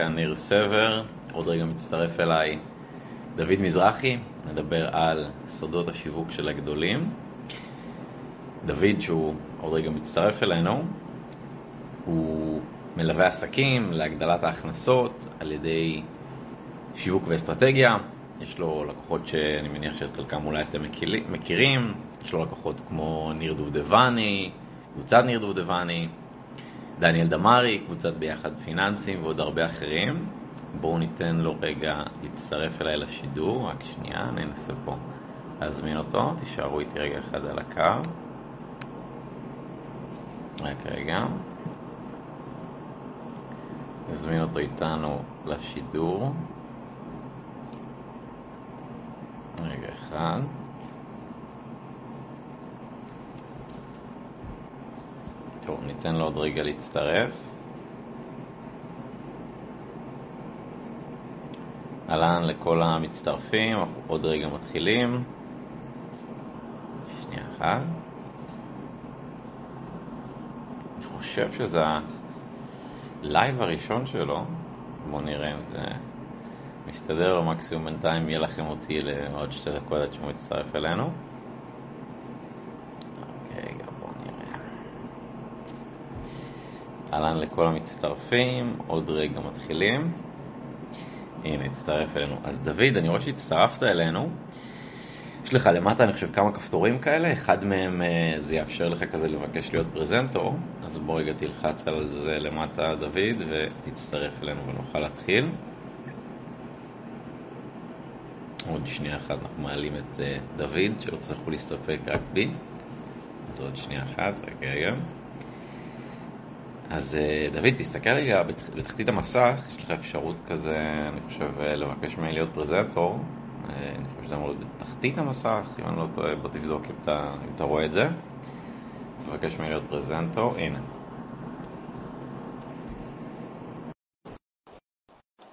כאן ניר סבר, עוד רגע מצטרף אליי דוד מזרחי, נדבר על סודות השיווק של הגדולים. דוד, שהוא עוד רגע מצטרף אלינו, הוא מלווה עסקים להגדלת ההכנסות על ידי שיווק ואסטרטגיה. יש לו לקוחות שאני מניח שאת חלקם אולי אתם מכירים, יש לו לקוחות כמו ניר דובדבני, קבוצת ניר דובדבני, דניאל דמארי, קבוצת ביחד פיננסים ועוד הרבה אחרים. בואו ניתן לו רגע להצטרף אליי לשידור, רק שנייה, אני אנסה פה להזמין אותו, תישארו איתי רגע אחד על הקו. רק רגע. נזמין אותו איתנו לשידור. רגע אחד. טוב, ניתן לו עוד רגע להצטרף. אהלן לכל המצטרפים, אנחנו עוד רגע מתחילים. שנייה אחת. אני חושב שזה ה live הראשון שלו. בואו נראה אם זה מסתדר לו, מקסימום בינתיים יהיה לכם אותי לעוד שתי דקות עד שהוא מצטרף אלינו. אהלן לכל המצטרפים, עוד רגע מתחילים. הנה, הצטרף אלינו. אז דוד, אני רואה שהצטרפת אלינו. יש לך למטה, אני חושב, כמה כפתורים כאלה, אחד מהם אה, זה יאפשר לך כזה לבקש להיות פרזנטור, אז בוא רגע תלחץ על זה למטה, דוד, ותצטרף אלינו ונוכל להתחיל. עוד שנייה אחת אנחנו מעלים את אה, דוד, שלא תצטרכו להסתפק רק בי. אז עוד שנייה אחת, רגע, רגע. אז אה, דוד, תסתכל רגע בתחתית המסך, יש לך אפשרות כזה, אני חושב, אה, לבקש ממני להיות פרזנטור. אה, אני חושב שזה אמור להיות בתחתית המסך, אם אני לא טועה, בוא תבדוק אם אתה, אם אתה רואה את זה. תבקש ממני להיות פרזנטור, הנה.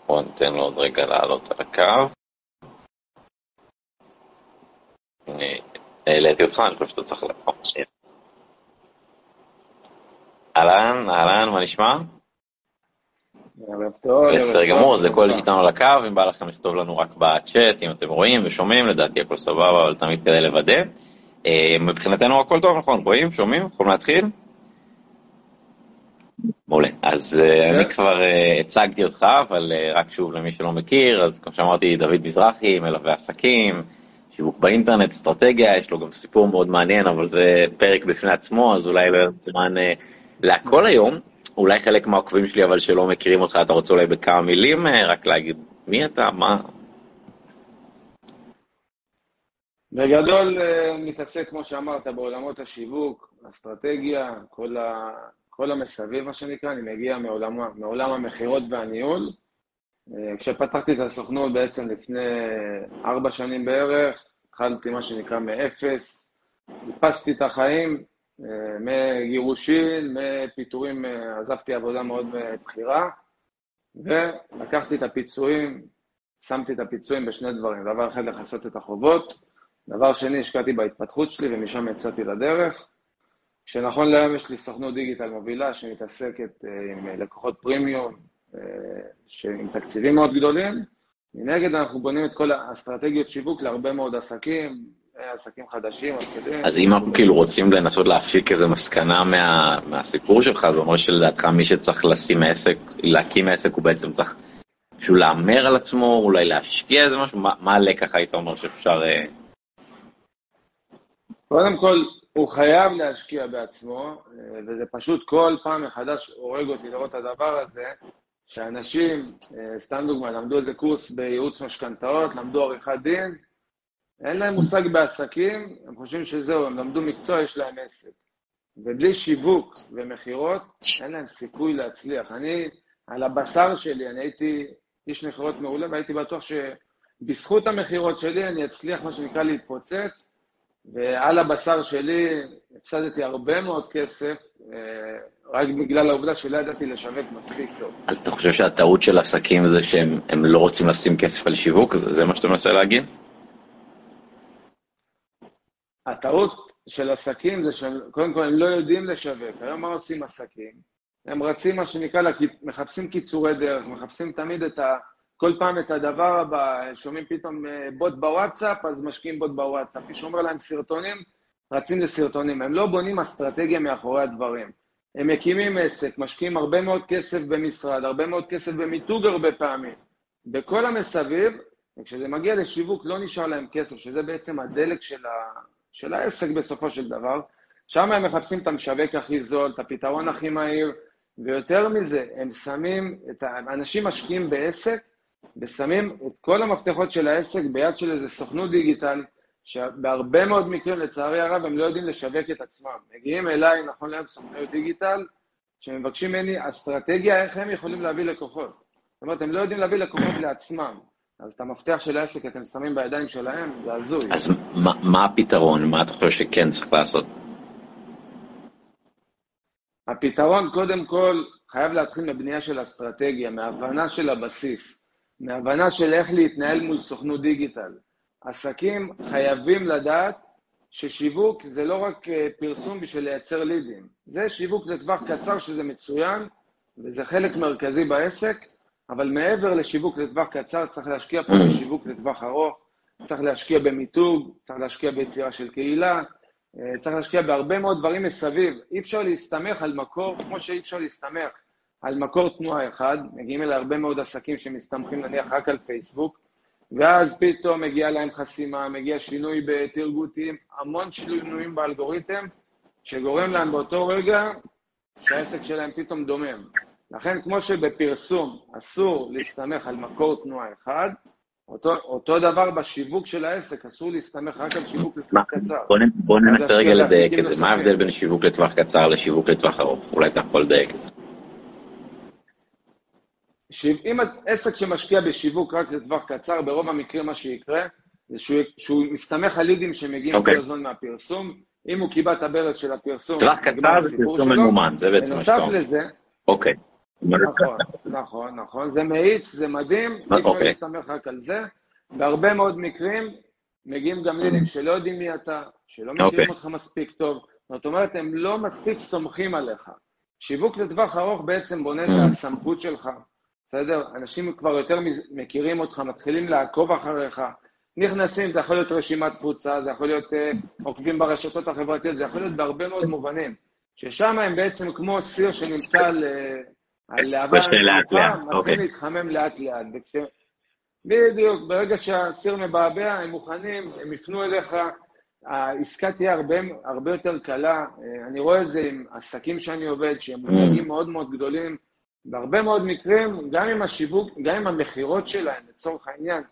בוא ניתן לו עוד רגע לעלות על הקו. אני העליתי אותך, אני חושב שאתה צריך... שנייה. אהלן, אהלן, מה נשמע? בסדר גמור, אז לכל שאיתנו על הקו, אם בא לכם לכתוב לנו רק בצ'אט, אם אתם רואים ושומעים, לדעתי הכל סבבה, אבל תמיד כדי לוודא. אה, מבחינתנו הכל טוב, נכון? רואים? שומעים? יכולים להתחיל? מעולה. אז אה, אני כן. כבר אה, הצגתי אותך, אבל רק שוב למי שלא מכיר, אז כמו שאמרתי, דוד מזרחי, מלווה עסקים, שיווק באינטרנט, אסטרטגיה, יש לו גם סיפור מאוד מעניין, אבל זה פרק בפני עצמו, אז אולי לא יהיה זמן להכל היום, אולי חלק מהעוקבים שלי אבל שלא מכירים אותך, אתה רוצה אולי בכמה מילים אה, רק להגיד מי אתה, מה? בגדול אה, מתעסק, כמו שאמרת, בעולמות השיווק, אסטרטגיה, כל, ה... כל המסביב, מה שנקרא, אני מגיע מעולם, מעולם המכירות והניהול. אה, כשפתחתי את הסוכנות בעצם לפני ארבע שנים בערך, התחלתי מה שנקרא מאפס, חיפשתי את החיים, מגירושין, מפיטורים, עזבתי עבודה מאוד בכירה, ולקחתי את הפיצויים, שמתי את הפיצויים בשני דברים. דבר אחד, לכסות את החובות, דבר שני, השקעתי בהתפתחות שלי ומשם יצאתי לדרך. שנכון להיום יש לי סוכנות דיגיטל מובילה שמתעסקת אה, עם לקוחות פרימיום, אה, עם תקציבים מאוד גדולים. מנגד אנחנו בונים את כל האסטרטגיות שיווק להרבה מאוד עסקים, עסקים חדשים, עסקים. אז אם אנחנו כאילו רוצים לנסות להפיק איזו מסקנה מה, מהסיפור שלך, זה אומר שלדעתך מי שצריך לשים עסק, להקים עסק, הוא בעצם צריך שהוא להמר על עצמו, אולי להשקיע איזה משהו? מה, מה הלקח היית אומר שאפשר... אה? קודם כל, הוא חייב להשקיע בעצמו, אה, וזה פשוט כל פעם מחדש הורג אותי לראות את הדבר הזה, שאנשים, אה, סתם דוגמא, למדו איזה קורס בייעוץ משכנתאות, למדו עריכת דין, אין להם מושג בעסקים, הם חושבים שזהו, הם למדו מקצוע, יש להם עסק. ובלי שיווק ומכירות, אין להם סיכוי להצליח. אני, על הבשר שלי, אני הייתי איש מכירות מעולה, והייתי בטוח שבזכות המכירות שלי אני אצליח, מה שנקרא, להתפוצץ, ועל הבשר שלי הפסדתי הרבה מאוד כסף, אה, רק בגלל העובדה שלא ידעתי לשווק מספיק טוב. אז אתה חושב שהטעות של עסקים זה שהם לא רוצים לשים כסף על שיווק? זה מה שאתה מנסה להגיד? הטעות של עסקים זה שקודם כל הם לא יודעים לשווק. היום מה עושים עסקים? הם רצים, מה שנקרא, מחפשים קיצורי דרך, מחפשים תמיד את ה... כל פעם את הדבר הבא, שומעים פתאום אה, בוט בוואטסאפ, אז משקיעים בוט בוואטסאפ. מי שאומר להם סרטונים, רצים לסרטונים. הם לא בונים אסטרטגיה מאחורי הדברים. הם מקימים עסק, משקיעים הרבה מאוד כסף במשרד, הרבה מאוד כסף במיתוג הרבה פעמים. בכל המסביב, וכשזה מגיע לשיווק לא נשאר להם כסף, שזה בעצם הדלק של, ה... של העסק בסופו של דבר. שם הם מחפשים את המשווק הכי זול, את הפתרון הכי מהיר, ויותר מזה, הם שמים, את ה... אנשים משקיעים בעסק ושמים את כל המפתחות של העסק ביד של איזה סוכנות דיגיטל, שבהרבה מאוד מקרים, לצערי הרב, הם לא יודעים לשווק את עצמם. מגיעים אליי, נכון להם, סוכנויות דיגיטל, שמבקשים ממני אסטרטגיה איך הם יכולים להביא לקוחות. זאת אומרת, הם לא יודעים להביא לקוחות לעצמם. אז את המפתח של העסק אתם שמים בידיים שלהם, זה הזוי. אז מה, מה הפתרון? מה אתה חושב שכן צריך לעשות? הפתרון, קודם כל, חייב להתחיל מבנייה של אסטרטגיה, מהבנה של הבסיס, מהבנה של איך להתנהל מול סוכנות דיגיטל. עסקים חייבים לדעת ששיווק זה לא רק אה, פרסום בשביל לייצר לידים, זה שיווק לטווח קצר שזה מצוין, וזה חלק מרכזי בעסק, אבל מעבר לשיווק לטווח קצר, צריך להשקיע פה בשיווק לטווח ארוך, צריך להשקיע במיתוג, צריך להשקיע ביצירה של קהילה, אה, צריך להשקיע בהרבה מאוד דברים מסביב. אי אפשר להסתמך על מקור, כמו שאי אפשר להסתמך על מקור תנועה אחד, מגיעים אליי הרבה מאוד עסקים שמסתמכים נניח רק על פייסבוק, ואז פתאום מגיע להם חסימה, מגיע שינוי בתרגותים, המון שינויים באלגוריתם, שגורם להם באותו רגע שהעסק שלהם פתאום דומם. לכן, כמו שבפרסום אסור להסתמך על מקור תנועה אחד, אותו, אותו דבר בשיווק של העסק, אסור להסתמך רק על שיווק לטווח קצר. בוא, בוא ננסה רגע לדייק את זה. מה ההבדל בין שיווק לטווח קצר לשיווק לטווח ארוך? אולי אתה יכול לדייק את זה. אם עסק שמשקיע בשיווק רק לטווח קצר, ברוב המקרים מה שיקרה, זה שהוא, שהוא מסתמך על לידים שמגיעים okay. אוקיי. כל הזמן מהפרסום. אם הוא קיבל את הברז של הפרסום, טווח קצר זה פרסום ממומן, זה בעצם מה שאתה אומר. בנוסף לזה, אוקיי. נכון, נכון, נכון. זה מאיץ, זה מדהים, אי אפשר אוקיי. להסתמך רק על זה. בהרבה מאוד מקרים מגיעים גם לידים שלא יודעים מי אתה, שלא מכירים אוקיי. אותך מספיק טוב. זאת אומרת, הם לא מספיק סומכים עליך. שיווק לטווח ארוך בעצם בונה את mm. הסמכות שלך, בסדר? אנשים כבר יותר מכירים אותך, מתחילים לעקוב אחריך, נכנסים, זה יכול להיות רשימת קבוצה, זה יכול להיות uh, עוקבים ברשתות החברתיות, זה יכול להיות בהרבה מאוד מובנים, ששם הם בעצם כמו סיר שנמצא על, על להבה נמוכה, מתחיל אוקיי. להתחמם לאט לאט. בדיוק, ברגע שהסיר מבעבע, הם מוכנים, הם יפנו אליך, העסקה תהיה הרבה, הרבה יותר קלה. אה, אני רואה את זה עם עסקים שאני עובד, שהם mm. מותגים מאוד מאוד גדולים, בהרבה מאוד מקרים, גם עם השיווק, גם עם המכירות שלהם, לצורך העניין,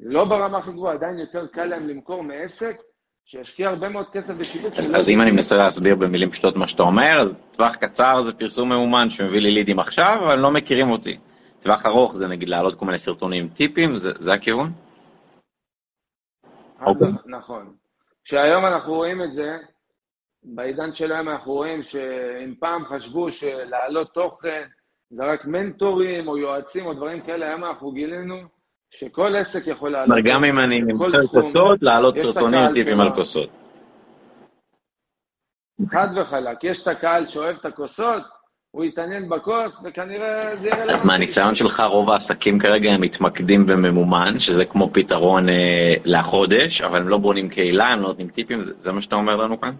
לא ברמה הכי גבוהה, עדיין יותר קל להם למכור מעסק, שישקיע הרבה מאוד כסף בשיווק. אז, אז אם אני מנסה להסביר במילים פשוטות מה שאתה אומר, אז טווח קצר זה פרסום ממומן שמביא לי לידים עכשיו, אבל לא מכירים אותי. טווח ארוך זה נגיד להעלות כל מיני סרטונים טיפים, זה, זה הכיוון? אוקיי. נכון. כשהיום אנחנו רואים את זה, בעידן שלהם אנחנו רואים שאם פעם חשבו שלהעלות תוכן זה רק מנטורים או יועצים או דברים כאלה, היום אנחנו גילינו שכל עסק יכול לעלות. גם אם אני נמצא כוסות, לעלות סרטונים טיפים על כוסות. חד וחלק. יש את הקהל שאוהב את הכוסות, הוא יתעניין בכוס, וכנראה זה לך... אז מהניסיון שלך, רוב העסקים כרגע הם מתמקדים בממומן, שזה כמו פתרון אה, לחודש, אבל הם לא בונים קהילה, הם לא נותנים טיפים, זה, זה מה שאתה אומר לנו כאן?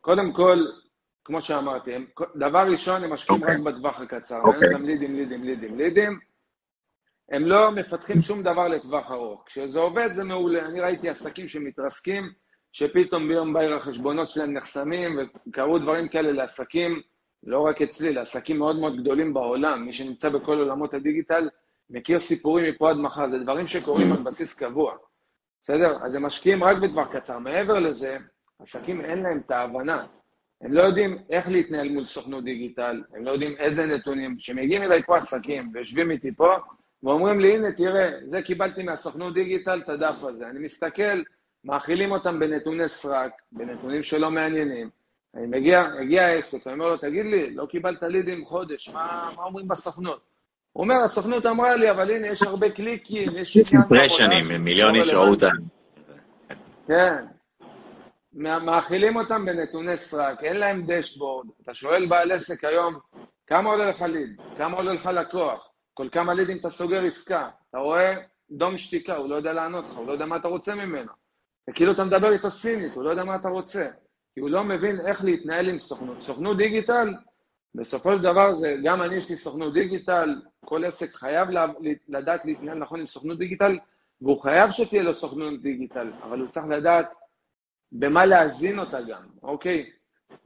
קודם כל, כמו שאמרתי, הם, דבר ראשון, הם משקיעים okay. אוקיי. רק בטווח הקצר. Okay. אין אותם לידים, לידים, לידים, לידים. הם לא מפתחים שום דבר לטווח ארוך. כשזה עובד זה מעולה. אני ראיתי עסקים שמתרסקים, שפתאום ביום בהיר החשבונות שלהם נחסמים, וקרו דברים כאלה לעסקים, לא רק אצלי, לעסקים מאוד מאוד גדולים בעולם. מי שנמצא בכל עולמות הדיגיטל מכיר סיפורים מפה עד מחר. זה דברים שקורים על בסיס קבוע. בסדר? אז הם משקיעים רק בטווח קצר. מעבר לזה, עסקים אין להם את ההבנה. הם לא יודעים איך להתנהל מול סוכנות דיגיטל, הם לא יודעים איזה נתונים. כשמגיעים אליי פה עסקים ויושבים איתי פה, ואומרים לי, הנה, תראה, זה קיבלתי מהסוכנות דיגיטל, את הדף הזה. אני מסתכל, מאכילים אותם בנתוני סרק, בנתונים שלא מעניינים. אני מגיע, מגיע העסק, אני אומר לו, תגיד לי, לא קיבלת לידים חודש, מה, מה אומרים בסוכנות? הוא אומר, הסוכנות אמרה לי, אבל הנה, יש הרבה קליקים, יש עניין. אימפרשנים, מיליון איש ראו אותם. כן. מאכילים אותם בנתוני סרק, אין להם דשבורד. אתה שואל בעל עסק היום, כמה עולה לך ליד? כמה עולה לך לקוח? כל כמה לידים אתה סוגר עסקה? אתה רואה דום שתיקה, הוא לא יודע לענות לך, הוא לא יודע מה אתה רוצה ממנו. וכאילו אתה מדבר איתו סינית, הוא לא יודע מה אתה רוצה. כי הוא לא מבין איך להתנהל עם סוכנות. סוכנות דיגיטל, בסופו של דבר, זה, גם אני יש לי סוכנות דיגיטל, כל עסק חייב לדעת להתנהל נכון עם סוכנות דיגיטל, והוא חייב שתהיה לו סוכנות דיגיטל, אבל הוא צריך לדעת במה להזין אותה גם, אוקיי?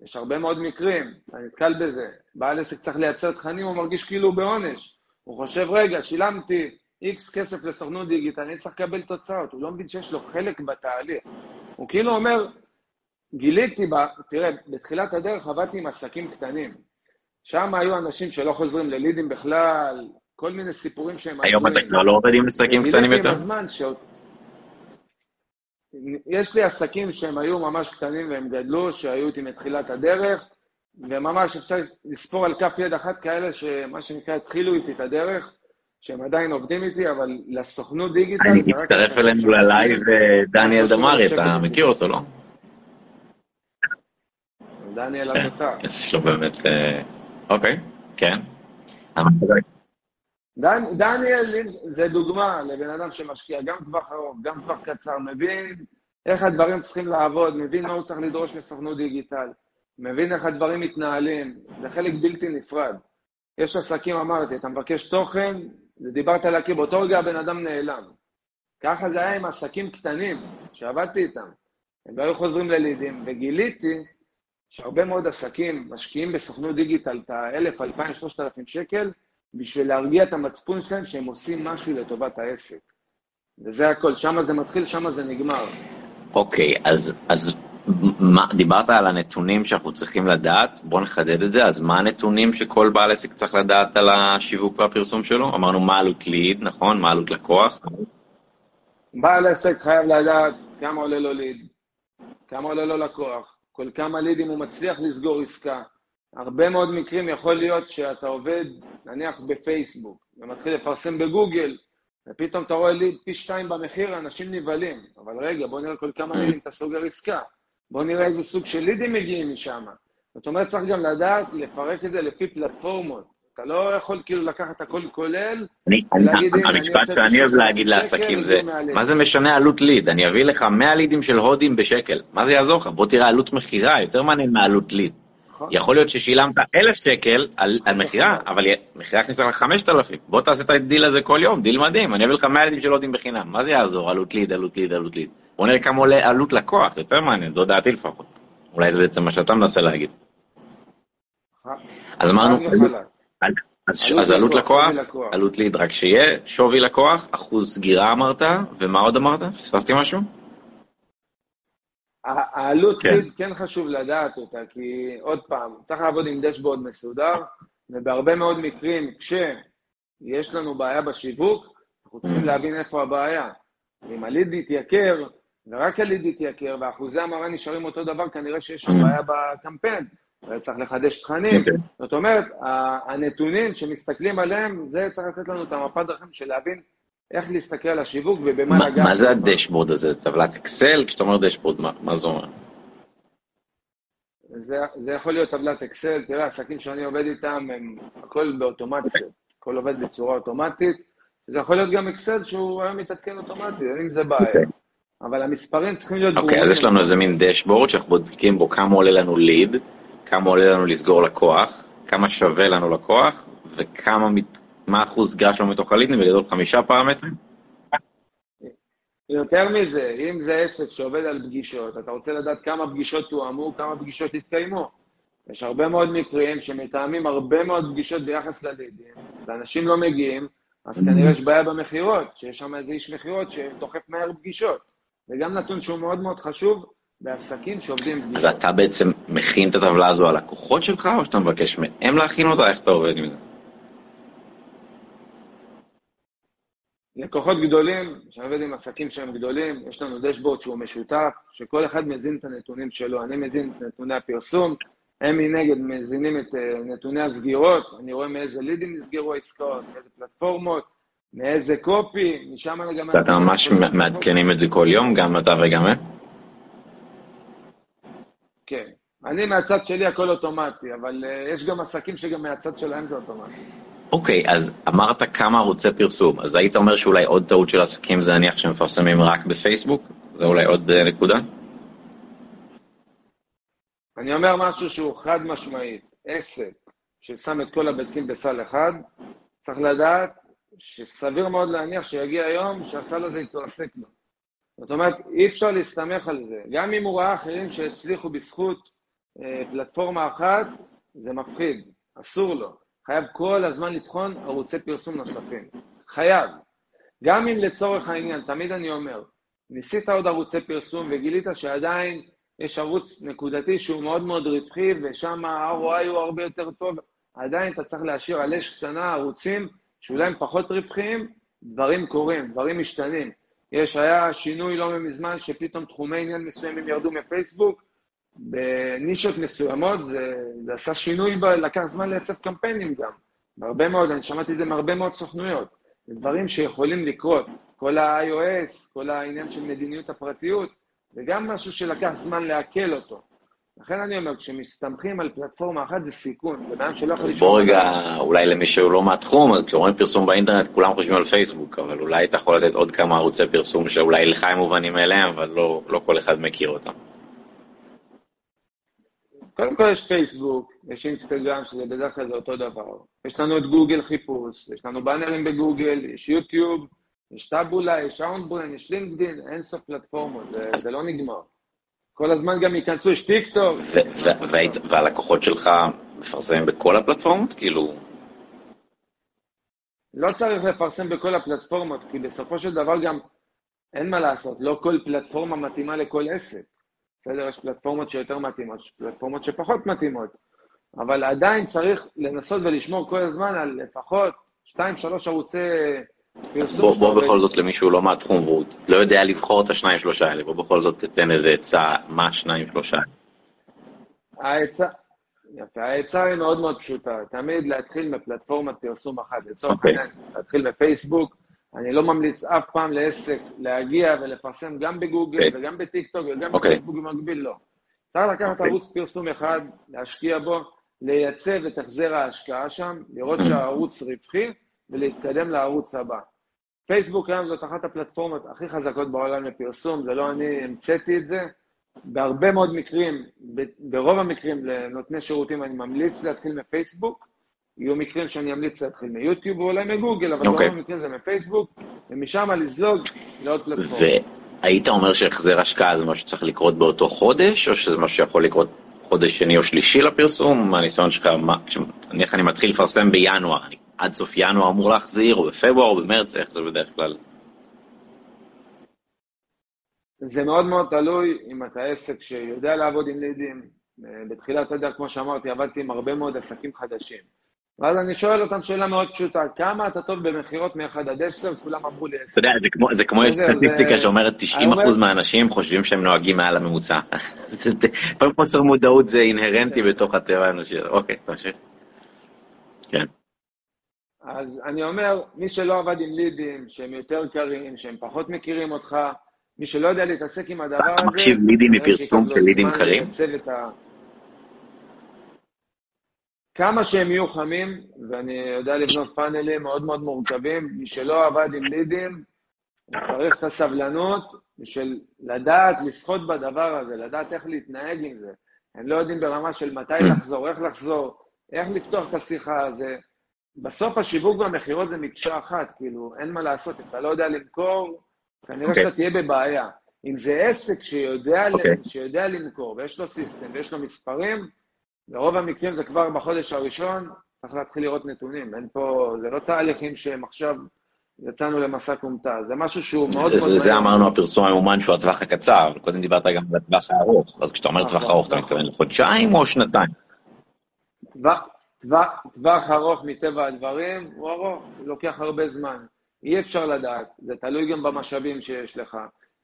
יש הרבה מאוד מקרים, אני נתקל בזה. בעל עסק צריך לייצר תכנים, הוא מרגיש כאילו הוא בעונש. הוא חושב, רגע, שילמתי איקס כסף לסוכנות דיגיטל, אני צריך לקבל תוצאות. הוא לא מבין שיש לו חלק בתהליך. הוא כאילו אומר, גיליתי, ב... תראה, בתחילת הדרך עבדתי עם עסקים קטנים. שם היו אנשים שלא חוזרים ללידים בכלל, כל מיני סיפורים שהם... היום אתה כבר לא עובד עם עסקים קטנים יותר? יש לי עסקים שהם היו ממש קטנים והם גדלו, שהיו איתי מתחילת הדרך, וממש אפשר לספור על כף יד אחת כאלה שמה שנקרא התחילו איתי את הדרך, שהם עדיין עובדים איתי, אבל לסוכנות דיגיטל... אני מצטרף אלינו ללייב אה, דניאל דמארי, אתה מכיר אותו, לא? דניאל. כן, יש לו באמת... אה, אוקיי, כן. דן, דניאל זה דוגמה לבן אדם שמשקיע גם טווח ארוך, גם טווח קצר, מבין איך הדברים צריכים לעבוד, מבין מה הוא צריך לדרוש מסוכנות דיגיטל, מבין איך הדברים מתנהלים, זה חלק בלתי נפרד. יש עסקים, אמרתי, אתה מבקש תוכן, דיברת על להכיר, באותו רגע הבן אדם נעלם. ככה זה היה עם עסקים קטנים, שעבדתי איתם. הם לא היו חוזרים ללידים, וגיליתי שהרבה מאוד עסקים משקיעים בסוכנות דיגיטל את ה-1,000, 2,000, 3,000 שקל, בשביל להרגיע את המצפון שלהם שהם עושים משהו לטובת העסק. וזה הכל, שם זה מתחיל, שם זה נגמר. אוקיי, okay, אז, אז דיברת על הנתונים שאנחנו צריכים לדעת, בואו נחדד את זה, אז מה הנתונים שכל בעל עסק צריך לדעת על השיווק והפרסום שלו? אמרנו מה עלות ליד, נכון? מה עלות לקוח? בעל עסק חייב לדעת כמה עולה לו ליד, כמה עולה לו לקוח, כל כמה לידים הוא מצליח לסגור עסקה, הרבה מאוד מקרים יכול להיות שאתה עובד, נניח בפייסבוק, ומתחיל לפרסם בגוגל, ופתאום אתה רואה ליד פי שתיים במחיר, אנשים נבהלים. אבל רגע, בוא נראה כל כמה לידים אתה סוגר עסקה. בוא נראה איזה סוג של לידים מגיעים משם. זאת אומרת, צריך גם לדעת לפרק את זה לפי פלטפורמות. אתה לא יכול כאילו לקחת הכל כולל, ולהגיד, הנה, המשפט שאני אוהב להגיד לעסקים זה, מה זה משנה עלות ליד? אני אביא לך 100 לידים של הודים בשקל. מה זה יעזור לך? בוא תראה עלות מכירה, יותר מעניין מעלות ליד. נכון. יכול להיות ששילמת אלף שקל על, על מכירה, אבל מכירה כניסה לך חמשת אלפים. בוא תעשה את הדיל הזה כל יום, דיל מדהים, אני אביא לך מאה ילדים שלא יודעים בחינם. מה זה יעזור? עלות ליד, עלות ליד, עלות ליד. בוא נראה כמה עולה עלות לקוח, יותר מעניין, זו דעתי לפחות. אולי זה בעצם מה שאתה מנסה להגיד. אז אמרנו, אז עלות לקוח, עלות ליד רק שיהיה, שווי לקוח, אחוז סגירה אמרת, ומה עוד אמרת? פספסתי משהו? העלות כן. כן חשוב לדעת אותה, כי עוד פעם, צריך לעבוד עם דשבורד מסודר, ובהרבה מאוד מקרים, כשיש לנו בעיה בשיווק, אנחנו צריכים להבין איפה הבעיה. אם הליד יתייקר, ורק הליד יתייקר, ואחוזי המראה נשארים אותו דבר, כנראה שיש שם בעיה בקמפיין, וצריך לחדש תכנים. כן. זאת אומרת, הנתונים שמסתכלים עליהם, זה צריך לתת לנו את המפת דרכים של להבין איך להסתכל על השיווק ובמה לגעת. מה זה הדשבורד הזה? טבלת אקסל? כשאתה אומר דשבורד, מה, זה אומר? זה, זה יכול להיות טבלת אקסל, תראה, עסקים שאני עובד איתם, הם הכל באוטומציה, הכל עובד בצורה אוטומטית. זה יכול להיות גם אקסל שהוא היום מתעדכן אוטומטית, אין עם זה בעיה. Okay. אוקיי. אבל המספרים צריכים להיות ברורים. אוקיי, אז יש לנו איזה מין דשבורד שאנחנו בודקים בו כמה עולה לנו ליד, כמה עולה לנו לסגור לקוח, כמה שווה לנו לקוח, וכמה מה אחוז גש שלו מתוך הלידים, בגדול חמישה פרמטרים? יותר מזה, אם זה עסק שעובד על פגישות, אתה רוצה לדעת כמה פגישות תואמו, כמה פגישות התקיימו. יש הרבה מאוד מקרים שמתאמים הרבה מאוד פגישות ביחס ללידים, ואנשים לא מגיעים, אז כנראה יש בעיה במכירות, שיש שם איזה איש מכירות שדוחף מהר פגישות. זה גם נתון שהוא מאוד מאוד חשוב בעסקים שעובדים פגישות. אז אתה בעצם מכין את הטבלה הזו על לקוחות שלך, או שאתה מבקש מהם להכין אותה? איך אתה עובד עם זה? לקוחות גדולים, שאני עובד עם עסקים שהם גדולים, יש לנו דשבורד שהוא משותף, שכל אחד מזין את הנתונים שלו. אני מזין את נתוני הפרסום, הם מנגד מזינים את אה, נתוני הסגירות, אני רואה מאיזה לידים נסגרו העסקאות, מאיזה פלטפורמות, מאיזה קופי, משם אני גם... ואתה ממש מעדכנים את זה כל יום, גם אתה וגם הם? כן. אני מהצד שלי הכל אוטומטי, אבל uh, יש גם עסקים שגם מהצד שלהם זה אוטומטי. אוקיי, okay, אז אמרת כמה ערוצי פרסום, אז היית אומר שאולי עוד טעות של עסקים זה נניח שמפרסמים רק בפייסבוק? זה אולי עוד uh, נקודה? אני אומר משהו שהוא חד משמעית. עסק ששם את כל הביצים בסל אחד, צריך לדעת שסביר מאוד להניח שיגיע היום שהסל הזה יתרסק לו. זאת אומרת, אי אפשר להסתמך על זה. גם אם הוא ראה אחרים שהצליחו בזכות אה, פלטפורמה אחת, זה מפחיד, אסור לו. חייב כל הזמן לבחון ערוצי פרסום נוספים. חייב. גם אם לצורך העניין, תמיד אני אומר, ניסית עוד ערוצי פרסום וגילית שעדיין יש ערוץ נקודתי שהוא מאוד מאוד רווחי ושם ה-ROI הוא הרבה יותר טוב, עדיין אתה צריך להשאיר על אש קטנה ערוצים שאולי הם פחות רווחיים, דברים קורים, דברים משתנים. יש, היה שינוי לא מזמן שפתאום תחומי עניין מסוימים ירדו מפייסבוק, בנישות מסוימות, זה, זה עשה שינוי, ב, לקח זמן לייצב קמפיינים גם. הרבה מאוד, אני שמעתי את זה מהרבה מאוד סוכנויות. זה דברים שיכולים לקרות. כל ה-iOS, כל העניין של מדיניות הפרטיות, זה גם משהו שלקח זמן לעכל אותו. לכן אני אומר, כשמסתמכים על פלטפורמה אחת זה סיכון, זה בעיה שלא יכול לשמור... בוא רגע, אולי למי שהוא לא מהתחום, אז כשאומרים פרסום באינטרנט, כולם חושבים על פייסבוק, אבל אולי אתה יכול לתת עוד כמה ערוצי פרסום שאולי לך הם מובנים מאליהם, אבל לא, לא כל אחד מכיר אותם. קודם כל יש פייסבוק, יש אינסטגרם, שזה בדרך כלל זה אותו דבר. יש לנו את גוגל חיפוש, יש לנו באנרים בגוגל, יש יוטיוב, יש טאבולה, יש אאונדברן, יש לינקדין, אין סוף פלטפורמות, זה, זה לא נגמר. כל הזמן גם ייכנסו, יש טיק טוק. והלקוחות שלך מפרסמים בכל הפלטפורמות? כאילו... לא צריך לפרסם בכל הפלטפורמות, כי בסופו של דבר גם אין מה לעשות, לא כל פלטפורמה מתאימה לכל עסק. בסדר? יש פלטפורמות שיותר מתאימות, יש פלטפורמות שפחות מתאימות, אבל עדיין צריך לנסות ולשמור כל הזמן על לפחות 2-3 ערוצי בוא, בוא בכל זאת למישהו לא מהתחום והוא לא יודע לבחור את השניים שלושה האלה, בוא בכל זאת תתן איזה עצה, מה השניים שלושה העצה, יפה, העצה היא מאוד מאוד פשוטה, תמיד להתחיל מפלטפורמת פרסום אחת, לצורך okay. אוקיי. העניין, להתחיל בפייסבוק, אני לא ממליץ אף פעם לעסק להגיע ולפרסם גם בגוגל okay. אוקיי. וגם בטיקטוק וגם okay. אוקיי. בפייסבוק במקביל, לא. צריך לקחת okay. ערוץ פרסום אחד, להשקיע בו, לייצב את החזר ההשקעה שם, לראות שהערוץ רווחי ולהתקדם לערוץ הבא. פייסבוק היום זאת אחת הפלטפורמות הכי חזקות בעולם לפרסום, זה לא אני המצאתי את זה. בהרבה מאוד מקרים, ברוב המקרים לנותני שירותים אני ממליץ להתחיל מפייסבוק, יהיו מקרים שאני אמליץ להתחיל מיוטיוב ואולי מגוגל, אבל okay. ברוב המקרים זה מפייסבוק, ומשם לזלוג לעוד פלטפורמה. והיית אומר שהחזר השקעה זה משהו שצריך לקרות באותו חודש, או שזה משהו שיכול לקרות חודש שני או שלישי לפרסום? מהניסיון שלך, נניח אני מתחיל לפרסם בינואר, אני עד סוף ינואר אמור להחזיר, או בפברואר, או במרץ, איך זה בדרך כלל? זה מאוד מאוד תלוי אם אתה עסק שיודע לעבוד עם לידים. בתחילת הדרך, כמו שאמרתי, עבדתי עם הרבה מאוד עסקים חדשים. ואז אני שואל אותם שאלה מאוד פשוטה, כמה אתה טוב במכירות מ-1 עד 10? כולם אמרו לי 10. אתה יודע, זה כמו, זה כמו יש סטטיסטיקה שאומרת 90% מהאנשים חושבים שהם נוהגים מעל הממוצע. פעם חוסר מודעות זה אינהרנטי בתוך הטבע האנושי. אוקיי, תמשיך. כן. אז אני אומר, מי שלא עבד עם לידים, שהם יותר קרים, שהם פחות מכירים אותך, מי שלא יודע להתעסק עם הדבר הזה... אתה מחשיב לידים מפרסום כלידים קרים? ה... כמה שהם יהיו חמים, ואני יודע לבנות פאנלים מאוד מאוד מורכבים, מי שלא עבד עם לידים, צריך את הסבלנות בשביל לדעת לשחות בדבר הזה, לדעת איך להתנהג עם זה. הם לא יודעים ברמה של מתי לחזור, איך לחזור, איך לפתוח את השיחה הזו. בסוף השיווק והמכירות זה מקשה אחת, כאילו, אין מה לעשות, אם אתה לא יודע למכור, כנראה okay. אוקיי. שאתה תהיה בבעיה. אם זה עסק שיודע, okay. אוקיי. שיודע למכור, ויש לו סיסטם, ויש לו מספרים, ברוב המקרים זה כבר בחודש הראשון, צריך להתחיל לראות נתונים. אין פה, זה לא תהליכים שהם עכשיו יצאנו למסע כומתה, זה משהו שהוא מאוד מאוד... זה אמרנו הפרסום המאומן שהוא הטווח הקצר, קודם דיברת גם על הטווח הארוך, אז כשאתה אומר טווח נכון, ארוך, אתה נכון. מתכוון לחודשיים או שנתיים? טווח ארוך מטבע הדברים הוא ארוך, הוא לוקח הרבה זמן. אי אפשר לדעת, זה תלוי גם במשאבים שיש לך.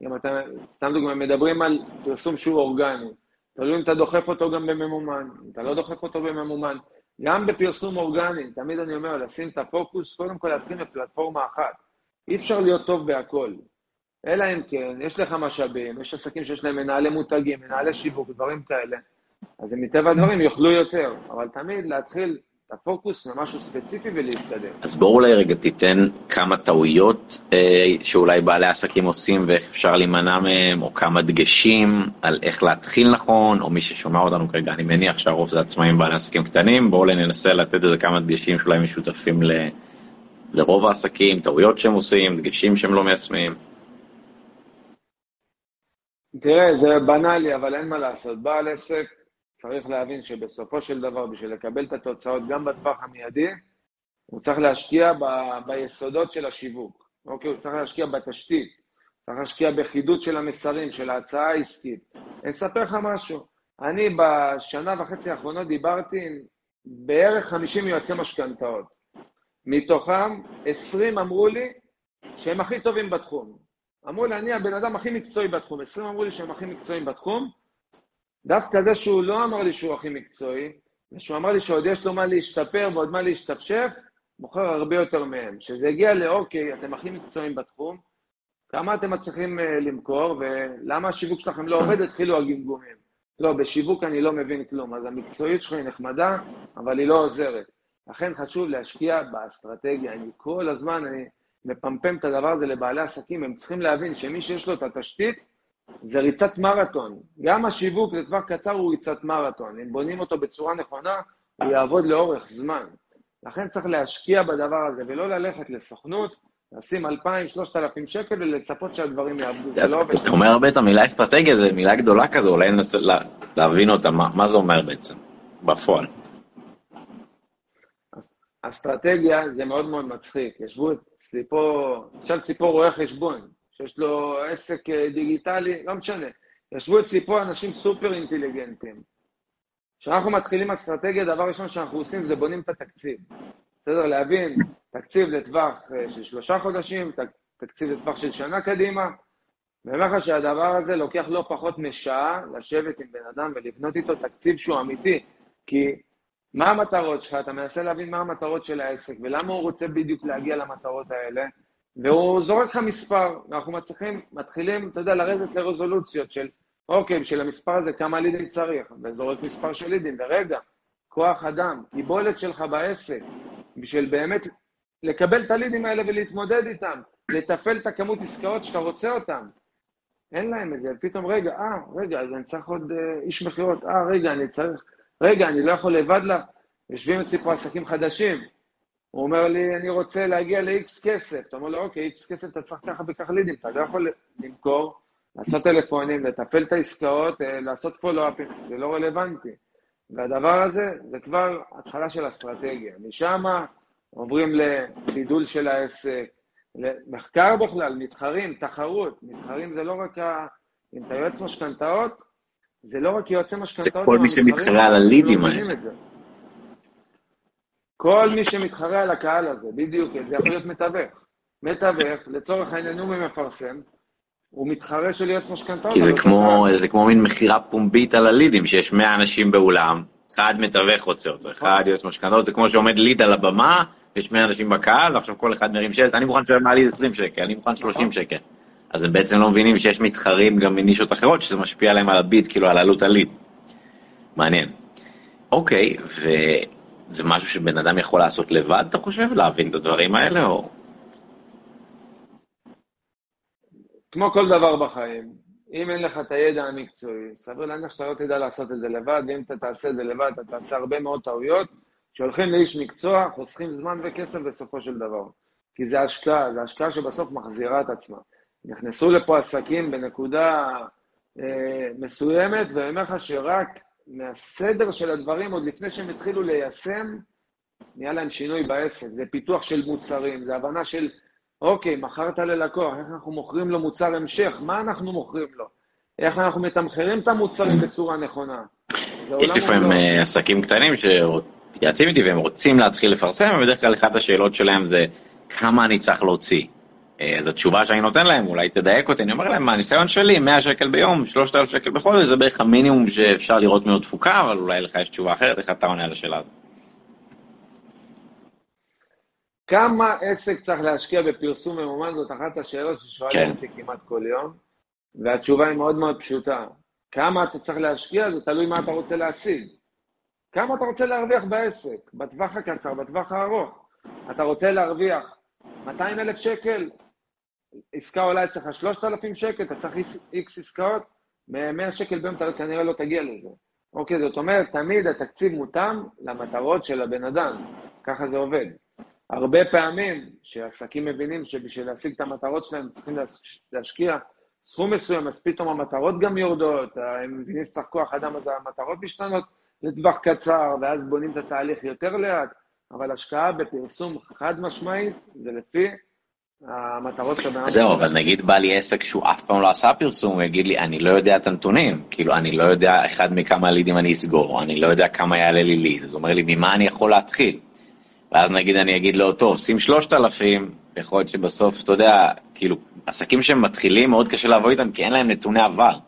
אם אתה, סתם דוגמא, מדברים על פרסום שהוא אורגני, תלוי אם אתה דוחף אותו גם בממומן, אם אתה לא דוחף אותו בממומן. גם בפרסום אורגני, תמיד אני אומר, לשים את הפוקוס, קודם כל להתחיל בפלטפורמה אחת. אי אפשר להיות טוב בהכל. אלא אם כן, יש לך משאבים, יש עסקים שיש להם מנהלי מותגים, מנהלי שיווק, דברים כאלה. אז הם מטבע הדברים יאכלו יותר, אבל תמיד להתחיל את הפוקוס ממשהו ספציפי ולהתקדם. אז בואו אולי רגע תיתן כמה טעויות אה, שאולי בעלי עסקים עושים ואיך אפשר להימנע מהם, או כמה דגשים על איך להתחיל נכון, או מי ששומע אותנו כרגע, אני מניח שהרוב זה עצמאים בעלי עסקים קטנים, בואו אולי ננסה לתת איזה כמה דגשים שאולי משותפים ל, לרוב העסקים, טעויות שהם עושים, דגשים שהם לא מיישמים. תראה, זה בנאלי, אבל אין מה לעשות. בעל עסק צריך להבין שבסופו של דבר, בשביל לקבל את התוצאות גם בטווח המיידי, הוא צריך להשקיע ב, ביסודות של השיווק. אוקיי? הוא צריך להשקיע בתשתית, צריך להשקיע בחידוד של המסרים, של ההצעה העסקית. אני אספר לך משהו. אני בשנה וחצי האחרונות דיברתי עם בערך 50 יועצי משכנתאות. מתוכם 20 אמרו לי שהם הכי טובים בתחום. אמרו לי, אני הבן אדם הכי מקצועי בתחום. 20 אמרו לי שהם הכי מקצועיים בתחום. דווקא זה שהוא לא אמר לי שהוא הכי מקצועי, ושהוא אמר לי שעוד יש לו מה להשתפר ועוד מה להשתפשף, מוכר הרבה יותר מהם. כשזה הגיע לאוקיי, אתם הכי מקצועיים בתחום, כמה אתם מצליחים uh, למכור, ולמה השיווק שלכם לא עובד, התחילו הגמגומים. לא, בשיווק אני לא מבין כלום, אז המקצועיות שלך היא נחמדה, אבל היא לא עוזרת. לכן חשוב להשקיע באסטרטגיה. אני כל הזמן, אני מפמפם את הדבר הזה לבעלי עסקים, הם צריכים להבין שמי שיש לו את התשתית, זה ריצת מרתון. גם השיווק לטווח קצר הוא ריצת מרתון. אם בונים אותו בצורה נכונה, הוא יעבוד לאורך זמן. לכן צריך להשקיע בדבר הזה, ולא ללכת לסוכנות, לשים 2,000, 3,000 שקל ולצפות שהדברים יעבדו. זה לא עובד. אתה אומר הרבה את המילה אסטרטגיה, זו מילה גדולה כזו, אולי ננסה להבין אותה, מה זה אומר בעצם, בפועל. אסטרטגיה זה מאוד מאוד מצחיק. ישבו ציפור, עכשיו ציפור רואה חשבון, שיש לו עסק אה, דיגיטלי, לא משנה. ישבו אצלי פה אנשים סופר אינטליגנטים. כשאנחנו מתחילים אסטרטגיה, דבר ראשון שאנחנו עושים זה בונים את התקציב. בסדר? להבין תקציב לטווח אה, של שלושה חודשים, תקציב לטווח של שנה קדימה. ואני אומר לך שהדבר הזה לוקח לא פחות משעה לשבת עם בן אדם ולבנות איתו תקציב שהוא אמיתי. כי מה המטרות שלך? אתה מנסה להבין מה המטרות של העסק ולמה הוא רוצה בדיוק להגיע למטרות האלה. והוא זורק לך מספר, ואנחנו מצליחים, מתחילים, אתה יודע, לרדת לרזולוציות של, אוקיי, בשביל המספר הזה כמה לידים צריך, וזורק מספר של לידים, ורגע, כוח אדם, קיבולת שלך בעסק, בשביל באמת לקבל את הלידים האלה ולהתמודד איתם, לתפעל את הכמות עסקאות שאתה רוצה אותם. אין להם את זה, פתאום, רגע, אה, רגע, אז אני צריך עוד אה, איש מכירות, אה, רגע, אני צריך, רגע, אני לא יכול לבד לה, יושבים אצלי פה עסקים חדשים, הוא אומר לי, אני רוצה להגיע ל-X כסף. אתה אומר לו, אוקיי, X כסף אתה צריך ככה וככה לידים, אתה לא יכול למכור, לעשות טלפונים, לטפל את העסקאות, אה, לעשות פולו-אפים, זה לא רלוונטי. והדבר הזה, זה כבר התחלה של אסטרטגיה. משם עוברים לגידול של העסק, למחקר בכלל, מתחרים, תחרות. מתחרים זה לא רק ה... אם אתה יועץ משכנתאות, זה לא רק יועצי משכנתאות, זה כל מי שמתחרה על הלידים האלה. כל מי שמתחרה על הקהל הזה, בדיוק, זה יכול להיות מתווך. מתווך, לצורך העניין הוא מפרסם, הוא מתחרה של יועץ משכנתאות. כי זה כמו, זה כמו מין מכירה פומבית על הלידים, שיש 100 אנשים באולם, אחד מתווך רוצה אותו, אחד יועץ משכנתאות, זה כמו שעומד ליד על הבמה, יש 100 אנשים בקהל, ועכשיו כל אחד מרים שלט, אני מוכן לשלם מעליד 20 שקל, אני מוכן 30 שקל. אז הם בעצם לא מבינים שיש מתחרים גם מנישות אחרות, שזה משפיע עליהם על הביט, כאילו על עלות הליד. מעניין. אוקיי, ו... זה משהו שבן אדם יכול לעשות לבד, אתה חושב? להבין את הדברים האלה, או... כמו כל דבר בחיים, אם אין לך את הידע המקצועי, סביר להניח שאתה לא תדע לעשות את זה לבד, ואם אתה תעשה את זה לבד, אתה תעשה הרבה מאוד טעויות, שהולכים לאיש מקצוע, חוסכים זמן וכסף בסופו של דבר. כי זה השקעה, זה השקעה שבסוף מחזירה את עצמה. נכנסו לפה עסקים בנקודה אה, מסוימת, ואני אומר לך שרק מהסדר של הדברים, עוד לפני שהם התחילו ליישם, נהיה להם שינוי בעסק. זה פיתוח של מוצרים, זה הבנה של, אוקיי, מכרת ללקוח, איך אנחנו מוכרים לו מוצר המשך, מה אנחנו מוכרים לו? איך אנחנו מתמחרים את המוצרים בצורה נכונה. יש לפעמים אה, עסקים קטנים שמתייעצים איתי והם רוצים להתחיל לפרסם, ובדרך כלל אחת השאלות שלהם זה כמה אני צריך להוציא. אה, אז התשובה שאני נותן להם, אולי תדייק אותי, אני אומר להם, מהניסיון שלי, 100 שקל ביום, 3,000 שקל בחודש, זה בערך המינימום שאפשר לראות ממנו תפוקה, אבל אולי לך יש תשובה אחרת, איך אתה עונה על השאלה הזאת? כמה עסק צריך להשקיע בפרסום ממומן? זאת אחת השאלות ששואלים כן. אותי כמעט כל יום, והתשובה היא מאוד מאוד פשוטה. כמה אתה צריך להשקיע, זה תלוי מה אתה רוצה להשיג. כמה אתה רוצה להרוויח בעסק, בטווח הקצר, בטווח הארוך. אתה רוצה להרוויח 200 אלף שקל, עסקה עולה אצלך 3,000 שקל, אתה צריך איקס עסקאות, 100 שקל ביום אתה כנראה לא תגיע לזה. אוקיי, זאת אומרת, תמיד התקציב מותאם למטרות של הבן אדם, ככה זה עובד. הרבה פעמים שעסקים מבינים שבשביל להשיג את המטרות שלהם צריכים להשקיע סכום מסוים, אז פתאום המטרות גם יורדות, הם מבינים שצריך כוח אדם, אז המטרות משתנות לטווח קצר, ואז בונים את התהליך יותר לאט, אבל השקעה בפרסום חד משמעית זה לפי המטרות של הבן זהו, אבל נגיד בא לי עסק שהוא אף פעם לא עשה פרסום, הוא יגיד לי, אני לא יודע את הנתונים, כאילו, אני לא יודע אחד מכמה לידים אני אסגור, אני לא יודע כמה יעלה לי ליד, אז הוא אומר לי, ממה אני יכול להתחיל? ואז נגיד אני אגיד לו, טוב, שים 3,000, יכול להיות שבסוף, אתה יודע, כאילו, עסקים שהם מתחילים, מאוד קשה לעבוד איתם, כי אין להם נתוני עבר.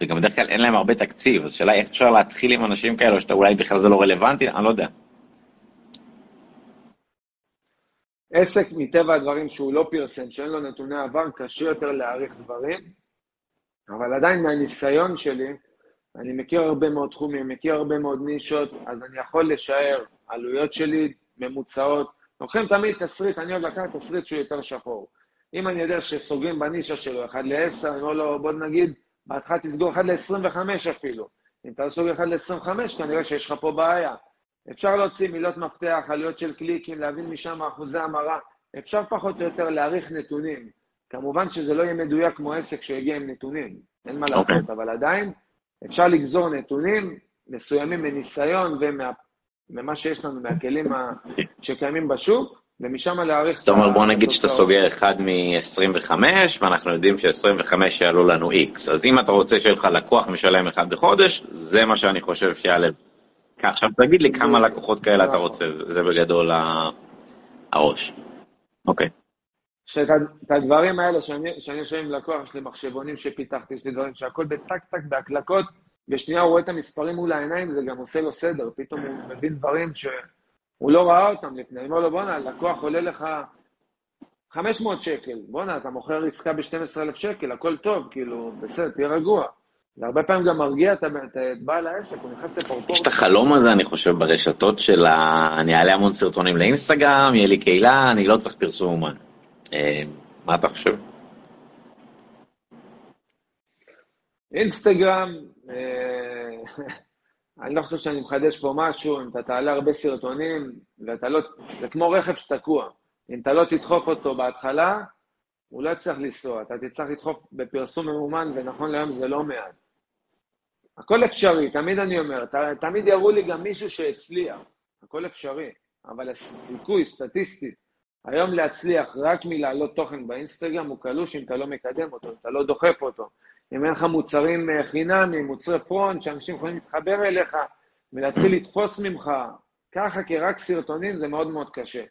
וגם בדרך כלל אין להם הרבה תקציב, אז השאלה איך אפשר להתחיל עם אנשים כאלו, שאתה אולי בכלל זה לא רלוונטי, אני לא יודע. עסק מטבע הדברים שהוא לא פרסם, שאין לו נתוני עבר, קשה יותר להעריך דברים, אבל עדיין מהניסיון שלי, אני מכיר הרבה מאוד תחומים, מכיר הרבה מאוד נישות, אז אני יכול לשער עלויות שלי ממוצעות. לוקחים תמיד תסריט, אני אוהב לקחת תסריט שהוא יותר שחור. אם אני יודע שסוגרים בנישה שלו 1 ל-10, אני אומר לו, בוא נגיד, בהתחלה תסגור 1 ל-25 אפילו. אם אתה סוגר 1 ל-25, כנראה שיש לך פה בעיה. אפשר להוציא מילות מפתח, עלויות של קליקים, להבין משם אחוזי המרה. אפשר פחות או יותר להעריך נתונים. כמובן שזה לא יהיה מדויק כמו עסק שיגיע עם נתונים, אין מה לעשות, okay. אוקיי. אבל עדיין אפשר לגזור נתונים מסוימים מניסיון וממה שיש לנו מהכלים שקיימים בשוק, ומשם להעריך... זאת אומרת, בוא נגיד שאתה סוגר אחד מ-25, ואנחנו יודעים ש-25 יעלו לנו X. אז אם אתה רוצה שיהיה לך לקוח משלם אחד בחודש, זה מה שאני חושב שיעלה. עכשיו תגיד לי כמה לקוחות כאלה אתה רוצה, זה בגדול הראש. אוקיי. שאת הדברים האלה, שאני יושב עם לקוח, יש לי מחשבונים שפיתחתי, יש לי דברים שהכל בטק-טק, בהקלקות, בשנייה הוא רואה את המספרים מול העיניים, זה גם עושה לו סדר, פתאום הוא מבין דברים שהוא לא ראה אותם לפני. אני אומר לו, בואנה, לקוח עולה לך 500 שקל, בואנה, אתה מוכר עסקה ב-12,000 שקל, הכל טוב, כאילו, בסדר, תהיה רגוע. והרבה פעמים גם מרגיע את בעל העסק, הוא נכנס לפרופורציה. יש את החלום הזה, אני חושב, ברשתות של ה... אני אעלה המון סרטונים לאינסטגרם, יהיה לי קהילה, אני לא צריך פרסום אומן. אה, מה אתה חושב? אינסטגרם, אה, אני לא חושב שאני מחדש פה משהו, אם אתה תעלה הרבה סרטונים, ואתה לא, זה כמו רכב שתקוע. אם אתה לא תדחוף אותו בהתחלה, הוא לא יצטרך לנסוע, אתה תצטרך לדחוף בפרסום ממומן, ונכון להיום זה לא מעט. הכל אפשרי, תמיד אני אומר, ת, תמיד יראו לי גם מישהו שהצליח, הכל אפשרי, אבל הסיכוי, סטטיסטית, היום להצליח רק מלהעלות תוכן באינסטגרם הוא קלוש אם אתה לא מקדם אותו, אם אתה לא דוחף אותו. אם אין לך מוצרים אה, חינמיים, מוצרי פרונט, שאנשים יכולים להתחבר אליך ולהתחיל לתפוס ממך, ככה כרק סרטונים זה מאוד מאוד קשה.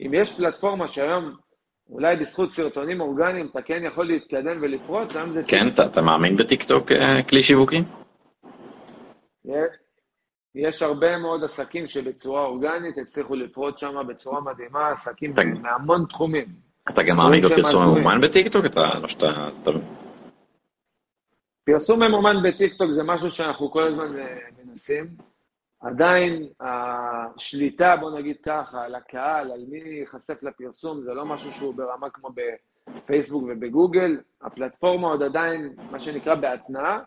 אם יש פלטפורמה שהיום, אולי בזכות סרטונים אורגניים, אתה כן יכול להתקדם ולפרוץ, היום זה... כן, אתה, אתה מאמין בטיקטוק אה, כלי שיווקי? יש הרבה מאוד עסקים שבצורה אורגנית הצליחו לפרוץ שם בצורה מדהימה, עסקים מהמון תחומים. אתה גם מאמין בפרסום ממומן בטיקטוק? אתה לא שאתה... פרסום ממומן בטיקטוק זה משהו שאנחנו כל הזמן אה, מנסים. עדיין השליטה, בוא נגיד ככה, על הקהל, על מי ייחשף לפרסום, זה לא משהו שהוא ברמה כמו בפייסבוק ובגוגל. הפלטפורמה עוד עדיין, מה שנקרא, בהתנעה.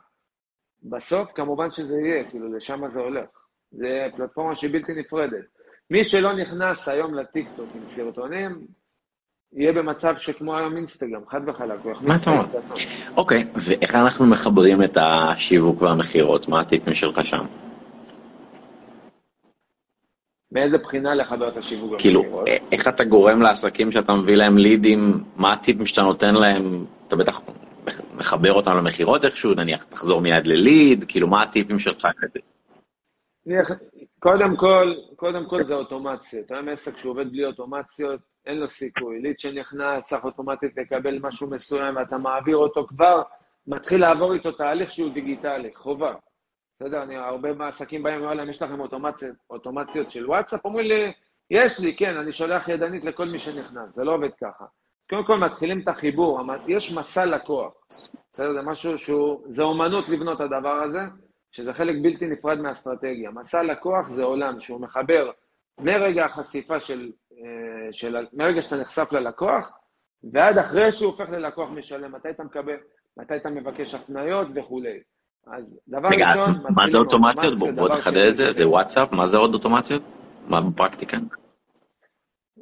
בסוף, כמובן שזה יהיה, כאילו, לשם זה הולך. זה פלטפורמה שהיא בלתי נפרדת. מי שלא נכנס היום לטיקטוק עם סרטונים, יהיה במצב שכמו היום אינסטגרם, חד וחלק, הוא יכניס זה. אוקיי, ואיך אנחנו מחברים את השיווק והמכירות? מה הטיפים שלך שם? מאיזה בחינה לחבר את השיווק והמכירות? כאילו, איך אתה גורם לעסקים שאתה מביא להם לידים, מה הטיפים שאתה נותן להם? אתה בטח מחבר אותם למכירות איכשהו, נניח, תחזור מיד לליד, כאילו, מה הטיפים שלך? קודם כל, קודם כל זה אוטומציות. היום עסק שעובד בלי אוטומציות, אין לו סיכוי. ליד שנכנס, צריך אוטומטית לקבל משהו מסוים ואתה מעביר אותו כבר, מתחיל לעבור איתו תהליך שהוא דיגיטלי, חובה. בסדר? אני, הרבה מהעסקים באים, אומר להם, יש לכם אוטומציות, אוטומציות של וואטסאפ? אומרים לי, יש לי, כן, אני שולח ידנית לכל מי שנכנס, זה לא עובד ככה. קודם כל מתחילים את החיבור, יש מסע לקוח. בסדר? זה משהו שהוא, זה אומנות לבנות את הדבר הזה, שזה חלק בלתי נפרד מהאסטרטגיה. מסע לקוח זה עולם שהוא מחבר מרגע החשיפה של, אה, של, מרגע שאתה נחשף ללקוח, ועד אחרי שהוא הופך ללקוח משלם, מתי אתה מקבל, מתי אתה מבקש הפניות וכולי. אז דבר רגע, ראשון... רגע, מה זה אוטומציות? בוא תחדד את זה, זה וואטסאפ, מה זה עוד אוטומציות? מה בפרקטיקה?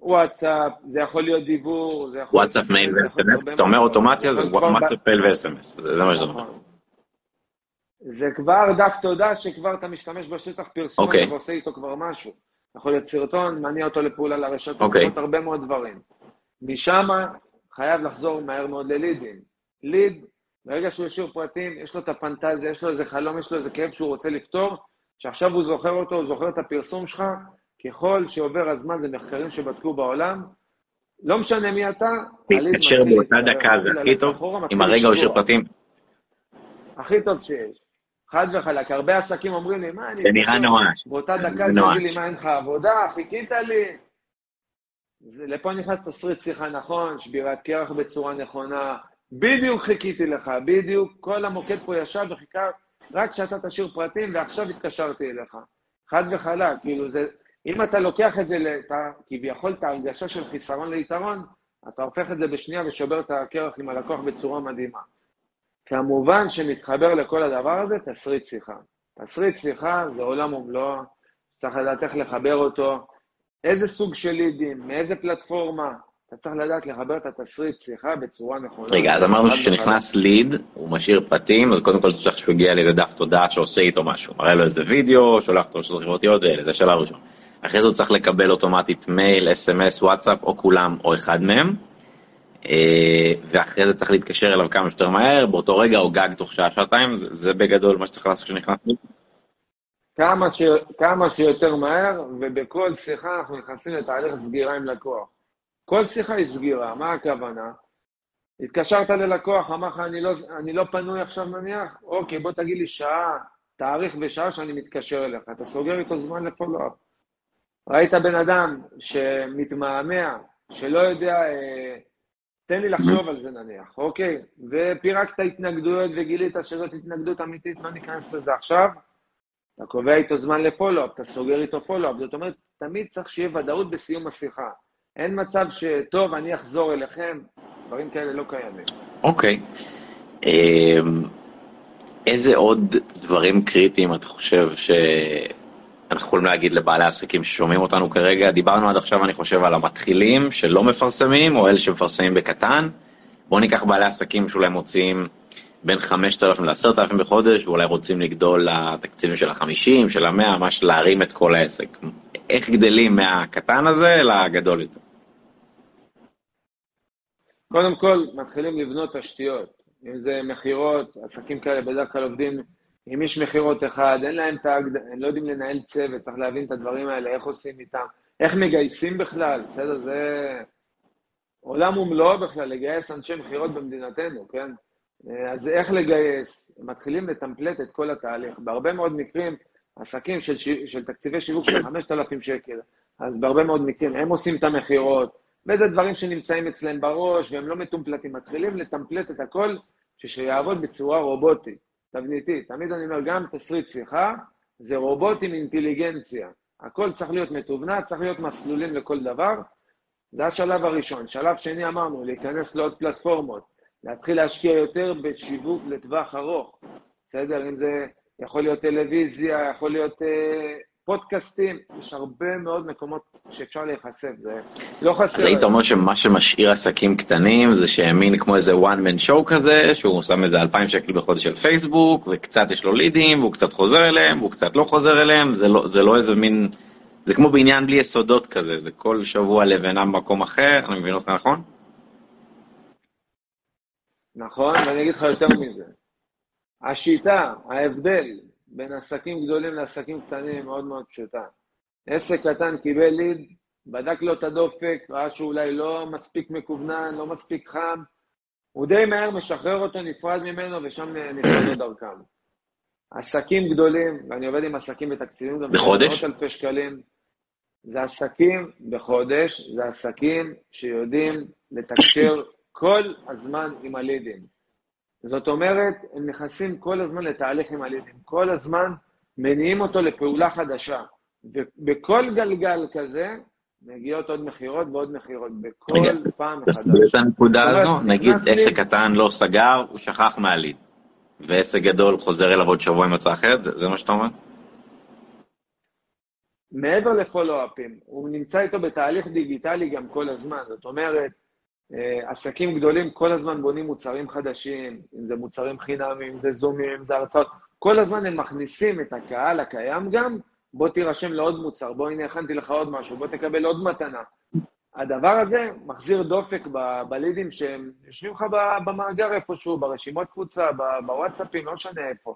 וואטסאפ, זה יכול להיות דיבור, זה יכול... וואטסאפ, מייל ו-SMS, כשאתה אומר אוטומציה זה וואטסאפ, מייל ו-SMS, זה מה שאתה אומר. נכון. זה כבר דף תודה שכבר אתה משתמש בשטח פרסום okay. אוקיי. ועושה איתו כבר משהו. יכול להיות סרטון, מניע אותו לפעולה לרשתות, okay. אוקיי. הרבה מאוד דברים. משם חייב לחזור מהר מאוד ללידים. ליד, ברגע שהוא השאיר פרטים, יש לו את הפנטזיה, יש לו איזה חלום, יש לו איזה כאב שהוא רוצה לפתור, שעכשיו הוא זוכר אותו, הוא זוכר את הפרסום שלך, ככל שעובר הזמן, זה מחקרים שבדקו בעולם, לא משנה מי אתה, להתקשר באותה דקה זה הכי טוב, אם הרגע הוא השאיר פרטים. הכי טוב שיש. חד וחלק. הרבה עסקים אומרים לי, מה, אני... זה נראה נואש. באותה דקה תגיד לי, מה, אין לך עבודה? חיכית לי? זה, לפה נכנס תסריט שיחה נכון, שבירת קרח בצורה נכונה. בדיוק חיכיתי לך, בדיוק. כל המוקד פה ישב וחיכה רק שאתה תשאיר פרטים, ועכשיו התקשרתי אליך. חד וחלק, כאילו זה... אם אתה לוקח את זה, לת... כביכול את ההרגשה של חיסרון ליתרון, אתה הופך את זה בשנייה ושובר את הקרח עם הלקוח בצורה מדהימה. כמובן שמתחבר לכל הדבר הזה תסריט שיחה. תסריט שיחה זה עולם ומלואו, צריך לדעת איך לחבר אותו, איזה סוג של לידים, מאיזה פלטפורמה, אתה צריך לדעת לחבר את התסריט שיחה בצורה נכונה. רגע, אז אמרנו שכשנכנס ליד, הוא משאיר פרטים, אז קודם כל צריך שהוא יגיע לאיזה דף תודעה שעושה איתו משהו. מראה לו איזה וידאו, שולח אותו לרשתות חברתיות ואלה, זה שלב ראשון. אחרי זה הוא צריך לקבל אוטומטית מייל, אס.אם.אס, וואטסאפ, או כולם או אחד מהם. אה, ואחרי זה צריך להתקשר אליו כמה שיותר מהר, באותו רגע או גג תוך שעה-שעתיים, זה, זה בגדול מה שצריך לעשות כשנכנס. כמה, ש... כמה שיותר מהר, ובכל שיחה אנחנו נכנסים לתהליך סגירה עם לקוח. כל שיחה היא סגירה, מה הכוונה? התקשרת ללקוח, אמר לך, אני לא, אני לא פנוי עכשיו נניח, אוקיי, בוא תגיד לי שעה, תאריך ושעה שאני מתקשר אליך, אתה סוגר איתו זמן לפולו-אפ. ראית בן אדם שמתמהמה, שלא יודע אה, תן לי לחשוב על זה נניח, אוקיי? ופירקת התנגדויות וגילית שזאת התנגדות אמיתית, לא ניכנס לזה עכשיו. אתה קובע איתו זמן לפולו-אפ, אתה סוגר איתו פולו-אפ, זאת אומרת, תמיד צריך שיהיה ודאות בסיום השיחה. אין מצב שטוב, אני אחזור אליכם, דברים כאלה לא קיימים. אוקיי. אמ, איזה עוד דברים קריטיים אתה חושב ש... אנחנו יכולים להגיד לבעלי עסקים ששומעים אותנו כרגע, דיברנו עד עכשיו, אני חושב, על המתחילים שלא מפרסמים, או אלה שמפרסמים בקטן. בואו ניקח בעלי עסקים שאולי מוציאים בין 5,000 ל-10,000 בחודש, ואולי רוצים לגדול לתקציבים של ה-50, של ה-100, ממש להרים את כל העסק. איך גדלים מהקטן הזה לגדול יותר? קודם כל, מתחילים לבנות תשתיות. אם זה מכירות, עסקים כאלה בדרך כלל עובדים אם יש מכירות אחד, אין להם את ההגד... הם לא יודעים לנהל צוות, צריך להבין את הדברים האלה, איך עושים איתם, איך מגייסים בכלל, בסדר? זה עולם ומלואו בכלל, לגייס אנשי מכירות במדינתנו, כן? אז איך לגייס? מתחילים לטמפלט את כל התהליך. בהרבה מאוד מקרים, עסקים של, ש... של תקציבי שיווק של 5,000 שקל, אז בהרבה מאוד מקרים הם עושים את המכירות, וזה דברים שנמצאים אצלם בראש והם לא מטומפלטים. מתחילים לטמפלט את הכל, שיעבוד בצורה רובוטית. תבניתית. תמיד אני אומר, גם תסריט שיחה זה רובוט עם אינטליגנציה. הכל צריך להיות מתובנת, צריך להיות מסלולים לכל דבר. זה השלב הראשון. שלב שני אמרנו, להיכנס לעוד פלטפורמות, להתחיל להשקיע יותר בשיווק לטווח ארוך. בסדר? אם זה יכול להיות טלוויזיה, יכול להיות אה, פודקאסטים, יש הרבה מאוד מקומות שאפשר להיחשף, זה לא חסר. אז היית אומר שמה שמשאיר עסקים קטנים זה שהם מין כמו איזה one man show כזה, שהוא שם איזה 2,000 שקל בחודש של פייסבוק, וקצת יש לו לידים, והוא קצת חוזר אליהם, והוא קצת לא חוזר אליהם, זה לא, זה לא איזה מין, זה כמו בעניין בלי יסודות כזה, זה כל שבוע לבנה במקום אחר, אני מבין אותך נכון? נכון, ואני אגיד לך יותר מזה. השיטה, ההבדל בין עסקים גדולים לעסקים קטנים מאוד מאוד פשוטה. עסק קטן קיבל ליד, בדק לו את הדופק, ראה שאולי לא מספיק מקוונן, לא מספיק חם, הוא די מהר משחרר אותו, נפרד ממנו, ושם נפרד דרכם. עסקים גדולים, ואני עובד עם עסקים בתקציבים בחודש? אלפי שקלים. זה עסקים בחודש, זה עסקים שיודעים לתקשר כל הזמן עם הלידים. זאת אומרת, הם נכנסים כל הזמן לתהליך עם הלידים, כל הזמן מניעים אותו לפעולה חדשה. ובכל גלגל כזה, מגיעות עוד מכירות ועוד מכירות, בכל רגע, פעם מחדש. תסביר את הנקודה הזו, נגיד עסק קטן לא סגר, הוא שכח מהליד, ועסק גדול חוזר אליו עוד שבוע עם הצעה אחרת, זה, זה מה שאתה אומר? מעבר לפולו-אפים, הוא נמצא איתו בתהליך דיגיטלי גם כל הזמן, זאת אומרת, עסקים גדולים כל הזמן בונים מוצרים חדשים, אם זה מוצרים חינמיים, אם זה זומים, אם זה הרצאות, כל הזמן הם מכניסים את הקהל הקיים גם, בוא תירשם לעוד מוצר, בוא הנה הכנתי לך עוד משהו, בוא תקבל עוד מתנה. הדבר הזה מחזיר דופק ב- בלידים שהם יושבים לך במאגר איפשהו, ברשימות קבוצה, בוואטסאפים, לא משנה איפה.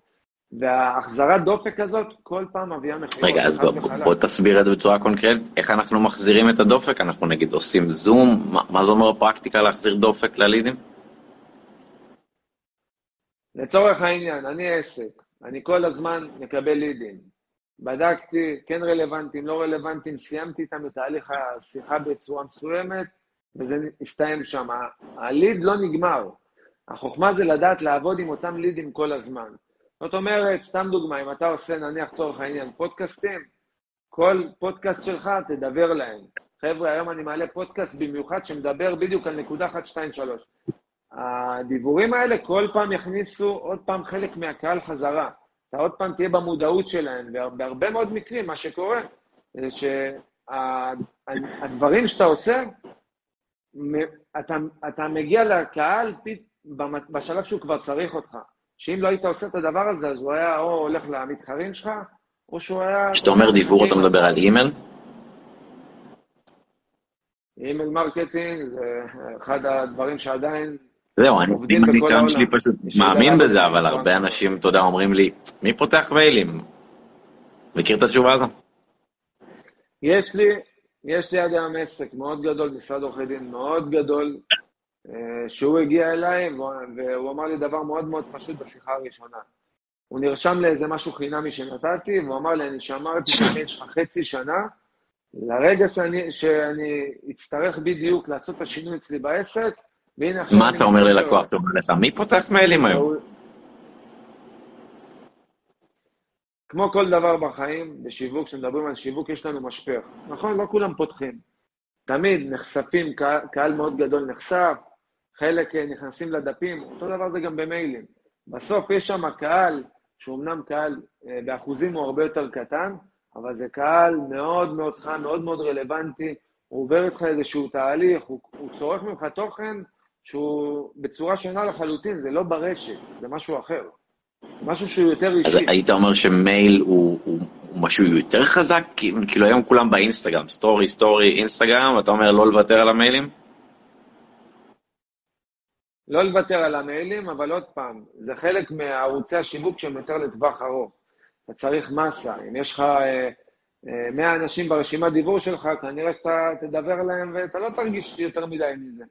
וההחזרת דופק הזאת כל פעם מביאה מחירות. רגע, אז בוא, בוא תסביר את זה בצורה קונקרטית, איך אנחנו מחזירים את הדופק? אנחנו נגיד עושים זום, מה, מה זה אומר בפרקטיקה להחזיר דופק ללידים? לצורך העניין, אני עסק, אני כל הזמן מקבל לידים. בדקתי, כן רלוונטיים, לא רלוונטיים, סיימתי איתם את תהליך השיחה בצורה מסוימת, וזה הסתיים שם. הליד לא נגמר. החוכמה זה לדעת לעבוד עם אותם לידים כל הזמן. זאת אומרת, סתם דוגמה, אם אתה עושה, נניח, צורך העניין, פודקאסטים, כל פודקאסט שלך, תדבר להם. חבר'ה, היום אני מעלה פודקאסט במיוחד שמדבר בדיוק על נקודה 1, 2, 3. הדיבורים האלה כל פעם יכניסו עוד פעם חלק מהקהל חזרה. אתה עוד פעם תהיה במודעות שלהם, ובהרבה מאוד מקרים מה שקורה זה שהדברים שאתה עושה, אתה, אתה מגיע לקהל בשלב שהוא כבר צריך אותך. שאם לא היית עושה את הדבר הזה, אז הוא היה או הולך למתחרים שלך, או שהוא היה... כשאתה אומר דיבור, אתה מדבר על אימייל? email marketing זה אחד הדברים שעדיין זהו, אני עם הניסיון שלי פשוט מאמין בזה, אבל הרבה אנשים, אתה יודע, אומרים לי, מי פותח מיילים? מכיר את התשובה הזו? יש לי, יש לי עד היום עסק מאוד גדול, משרד עורכי דין מאוד גדול, שהוא הגיע אליי, והוא אמר לי דבר מאוד מאוד פשוט בשיחה הראשונה. הוא נרשם לאיזה משהו חינמי שנתתי, והוא אמר לי, אני שמרתי שיש לך חצי שנה, לרגע שאני, שאני אצטרך בדיוק לעשות את השינוי אצלי בעסק, והנה עכשיו... מה אתה אומר ללקוח? אתה אומר לך, מי פותח מיילים היום? כמו כל דבר בחיים, בשיווק, כשמדברים על שיווק, יש לנו משפך. נכון, לא כולם פותחים. תמיד נחשפים, קהל מאוד גדול נחשף, חלק אה, נכנסים לדפים, אותו דבר זה גם במיילים. בסוף יש שם קהל, שהוא אמנם קהל, אה, באחוזים הוא הרבה יותר קטן, אבל זה קהל מאוד מאוד חם, מאוד מאוד רלוונטי, הוא עובר איתך איזשהו תהליך, הוא, הוא צורך ממך תוכן שהוא בצורה שונה לחלוטין, זה לא ברשת, זה משהו אחר. משהו שהוא יותר אישי. אז היית אומר שמייל הוא, הוא, הוא משהו יותר חזק? כאילו היום כולם באינסטגרם, סטורי, סטורי, אינסטגרם, ואתה אומר לא לוותר על המיילים? לא לוותר על המיילים, אבל עוד פעם, זה חלק מערוצי השיווק שהם יותר לטווח ארוך. אתה צריך מסה. אם יש לך אה, אה, 100 אנשים ברשימת דיבור שלך, כנראה שאתה תדבר עליהם ואתה לא תרגיש יותר מדי מזה.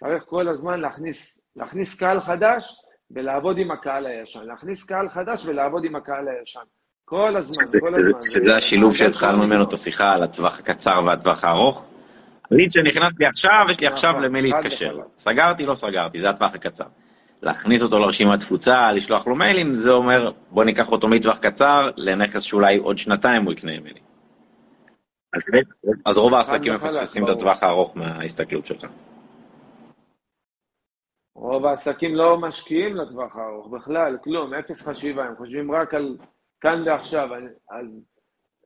צריך כל הזמן להכניס, להכניס קהל חדש ולעבוד עם הקהל הישן. להכניס קהל חדש ולעבוד עם הקהל הישן. כל הזמן, שזה, כל הזמן. שזה השילוב שהתחלנו ממנו את השיחה על הטווח הקצר והטווח הארוך. ליד שנכנס לי עכשיו, יש לי נכון, עכשיו למי להתקשר. סגרתי, לא סגרתי, זה הטווח הקצר. להכניס אותו לרשימת תפוצה, לשלוח לו מיילים, זה אומר, בוא ניקח אותו מטווח קצר לנכס שאולי עוד שנתיים הוא יקנה ממני. אז, אז רוב העסקים מפספסים את הטווח הארוך מההסתכלות שלך. רוב העסקים לא משקיעים לטווח הארוך בכלל, כלום, אפס חשיבה, הם חושבים רק על כאן ועכשיו. אז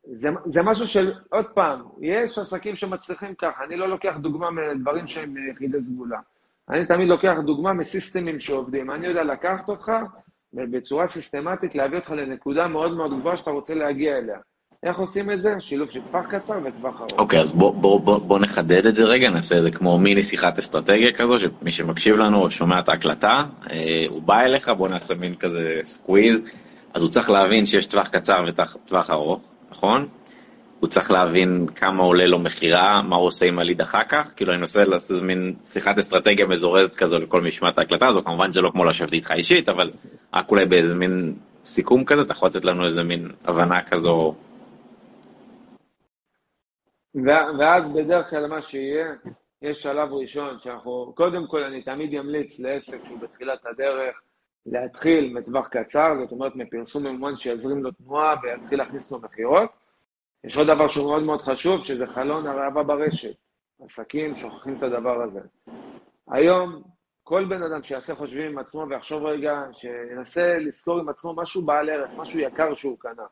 זה, זה משהו של, עוד פעם, יש עסקים שמצליחים ככה, אני לא לוקח דוגמה מדברים שהם יחידי סגולה. אני תמיד לוקח דוגמה מסיסטמים שעובדים. אני יודע לקחת אותך ובצורה סיסטמטית להביא אותך לנקודה מאוד מאוד גבוהה שאתה רוצה להגיע אליה. איך עושים את זה? שילוב של טווח קצר וטווח ארוך. אוקיי, okay, אז בוא, בוא, בוא, בוא נחדד את זה רגע, נעשה את זה כמו מיני שיחת אסטרטגיה כזו, שמי שמקשיב לנו או שומע את ההקלטה, אה, הוא בא אליך, בוא נעשה מין כזה סקוויז, אז הוא צריך להבין שיש טווח קצר וטווח ארוך, נכון? הוא צריך להבין כמה עולה לו מכירה, מה הוא עושה עם הליד אחר כך, כאילו אני מנסה לעשות מין שיחת אסטרטגיה מזורזת כזו לכל את ההקלטה הזו, כמובן זה לא כמו לשבת איתך אישית, אבל רק אולי באיזה מין סיכום כזה, אתה יכול לתת לנו איזה מין הבנה כזו. ואז בדרך כלל מה שיהיה, יש שלב ראשון שאנחנו, קודם כל אני תמיד אמליץ לעסק שהוא בתחילת הדרך, להתחיל מטווח קצר, זאת אומרת מפרסום ממומן שיזרים לו תנועה ויתחיל להכניס לו מכירות. יש עוד דבר שהוא מאוד מאוד חשוב, שזה חלון הראווה ברשת. עסקים שוכחים את הדבר הזה. היום, כל בן אדם שיעשה חושבים עם עצמו ויחשוב רגע, שינסה לזכור עם עצמו משהו בעל ערך, משהו יקר שהוא קנה.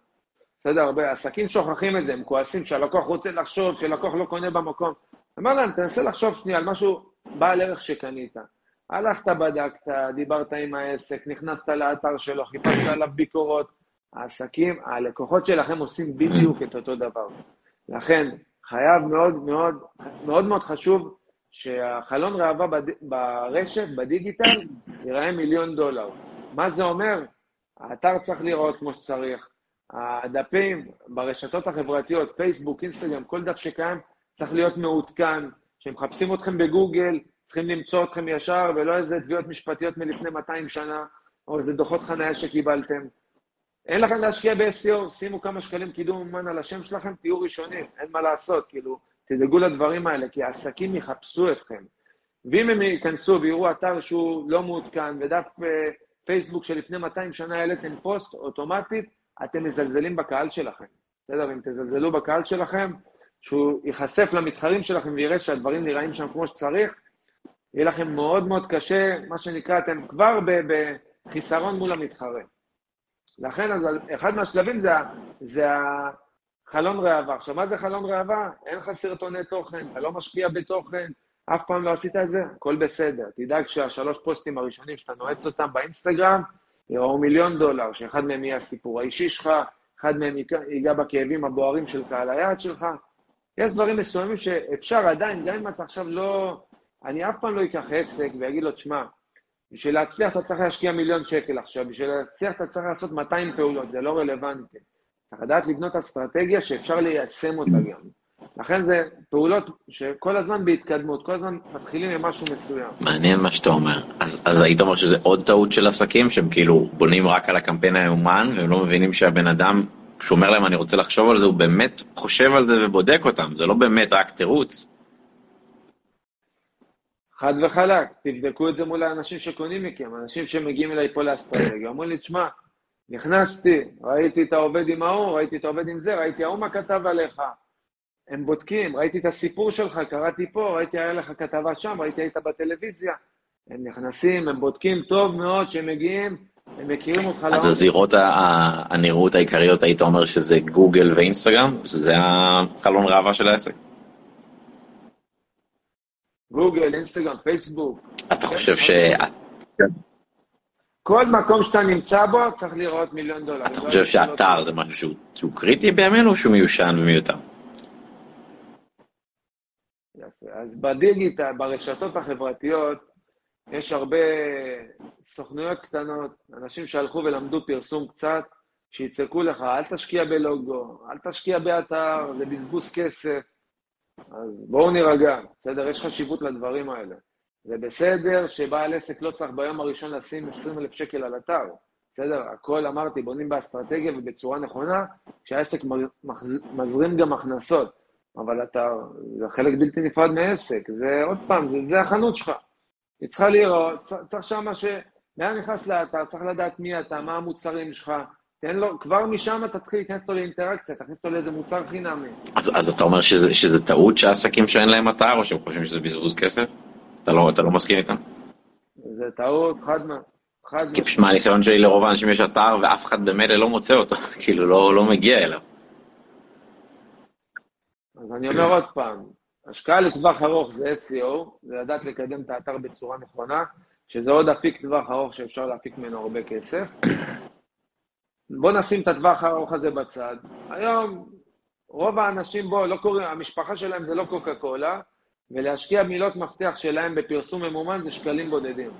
בסדר, הרבה עסקים שוכחים את זה, הם כועסים שהלקוח רוצה לחשוב, שלקוח לא קונה במקום. אמר להם, תנסה לחשוב שנייה על משהו בעל ערך שקנית. הלכת, בדקת, דיברת עם העסק, נכנסת לאתר שלו, חיפשת עליו ביקורות. העסקים, הלקוחות שלכם עושים בדיוק את אותו דבר. לכן, חייב מאוד מאוד, מאוד מאוד חשוב שהחלון ראווה בד... ברשת, בדיגיטל, ייראה מיליון דולר. מה זה אומר? האתר צריך להיראות כמו שצריך, הדפים ברשתות החברתיות, פייסבוק, אינסטגרם, כל דף שקיים, צריך להיות מעודכן. כשמחפשים אתכם בגוגל, צריכים למצוא אתכם ישר, ולא איזה תביעות משפטיות מלפני 200 שנה, או איזה דוחות חניה שקיבלתם. אין לכם להשקיע ב-SEO, שימו כמה שקלים קידום ממומן על השם שלכם, תהיו ראשונים, אין מה לעשות, כאילו, תדאגו לדברים האלה, כי העסקים יחפשו אתכם. ואם הם ייכנסו ויראו אתר שהוא לא מעודכן, ודף אה, פייסבוק שלפני 200 שנה העליתם פוסט, אוטומטית, אתם מזלזלים בקהל שלכם. בסדר? אם תזלזלו בקהל שלכם, שהוא ייחשף למתחרים שלכם ויראה שהדברים נראים שם כמו שצריך, יהיה לכם מאוד מאוד קשה, מה שנקרא, אתם כבר בחיסרון מול המתחרה. לכן, אז אחד מהשלבים זה, זה החלון ראווה. עכשיו, מה זה חלון ראווה? אין לך סרטוני תוכן, אתה לא משקיע בתוכן, אף פעם לא עשית את זה, הכל בסדר. תדאג שהשלוש פוסטים הראשונים שאתה נועץ אותם באינסטגרם, יראו מיליון דולר, שאחד מהם יהיה הסיפור האישי שלך, אחד מהם ייגע בכאבים הבוערים של קהל היעד שלך. יש דברים מסוימים שאפשר עדיין, גם אם אתה עכשיו לא... אני אף פעם לא אקח עסק ואגיד לו, תשמע, בשביל להצליח אתה צריך להשקיע מיליון שקל עכשיו, בשביל להצליח אתה צריך לעשות 200 פעולות, זה לא רלוונטי. צריך לדעת לבנות אסטרטגיה שאפשר ליישם אותה גם. לכן זה פעולות שכל הזמן בהתקדמות, כל הזמן מתחילים עם משהו מסוים. מעניין מה שאתה אומר. אז, אז היית אומר שזה עוד טעות של עסקים, שהם כאילו בונים רק על הקמפיין היומן, והם לא מבינים שהבן אדם, כשהוא אומר להם אני רוצה לחשוב על זה, הוא באמת חושב על זה ובודק אותם, זה לא באמת רק תירוץ. חד וחלק, תבדקו את זה מול האנשים שקונים מכם, אנשים שמגיעים אליי פה לאסטרטגיה, אומרים לי, תשמע, נכנסתי, ראיתי את העובד עם ההוא, ראיתי את העובד עם זה, ראיתי ההוא מה כתב עליך. הם בודקים, ראיתי את הסיפור שלך, קראתי פה, ראיתי היה לך כתבה שם, ראיתי היית בטלוויזיה. הם נכנסים, הם בודקים טוב מאוד, כשהם מגיעים, הם מכירים אותך אז הזירות הנראות העיקריות, היית אומר שזה גוגל ואינסטגרם? שזה החלון ראווה של העסק? גוגל, אינסטגרם, פייסבוק. אתה חושב ש... כל מקום שאתה נמצא בו צריך לראות מיליון דולר. אתה חושב שאתר זה משהו שהוא קריטי בימינו או שהוא מיושן ומיותר? יפה. אז בדיגיטל, ברשתות החברתיות, יש הרבה סוכנויות קטנות, אנשים שהלכו ולמדו פרסום קצת, שיצעקו לך, אל תשקיע בלוגו, אל תשקיע באתר, זה בזבוז כסף. אז בואו נירגע, בסדר? יש חשיבות לדברים האלה. זה בסדר שבעל עסק לא צריך ביום הראשון לשים 20 אלף שקל על אתר, בסדר? הכל אמרתי, בונים באסטרטגיה ובצורה נכונה, כשהעסק מזרים גם הכנסות. אבל אתר זה חלק בלתי נפרד מעסק, זה עוד פעם, זה, זה החנות שלך. היא צריכה לראות, צריך שמה ש... לאן נכנס לאתר, צריך לדעת מי אתה, מה המוצרים שלך, תן לו, כבר משם אתה תתחיל להיכנס אותו לאינטראקציה, תכניס אותו לאיזה מוצר חינמי. אז, אז אתה אומר שזה, שזה טעות שהעסקים שאין להם אתר, או שהם חושבים שזה בזבוז כסף? אתה לא, אתה לא מסכים איתם? זה טעות, חד מה... כי פשוט מהניסיון שלי לרוב האנשים יש אתר ואף אחד במילא לא מוצא אותו, כאילו לא, לא מגיע אליו. אז אני אומר עוד פעם, השקעה לטווח ארוך זה SEO, זה לדעת לקדם את האתר בצורה נכונה, שזה עוד אפיק טווח ארוך שאפשר להפיק ממנו הרבה כסף. בואו נשים את הטווח הארוך הזה בצד. היום רוב האנשים בו לא קוראים, המשפחה שלהם זה לא קוקה קולה, ולהשקיע מילות מפתח שלהם בפרסום ממומן זה שקלים בודדים.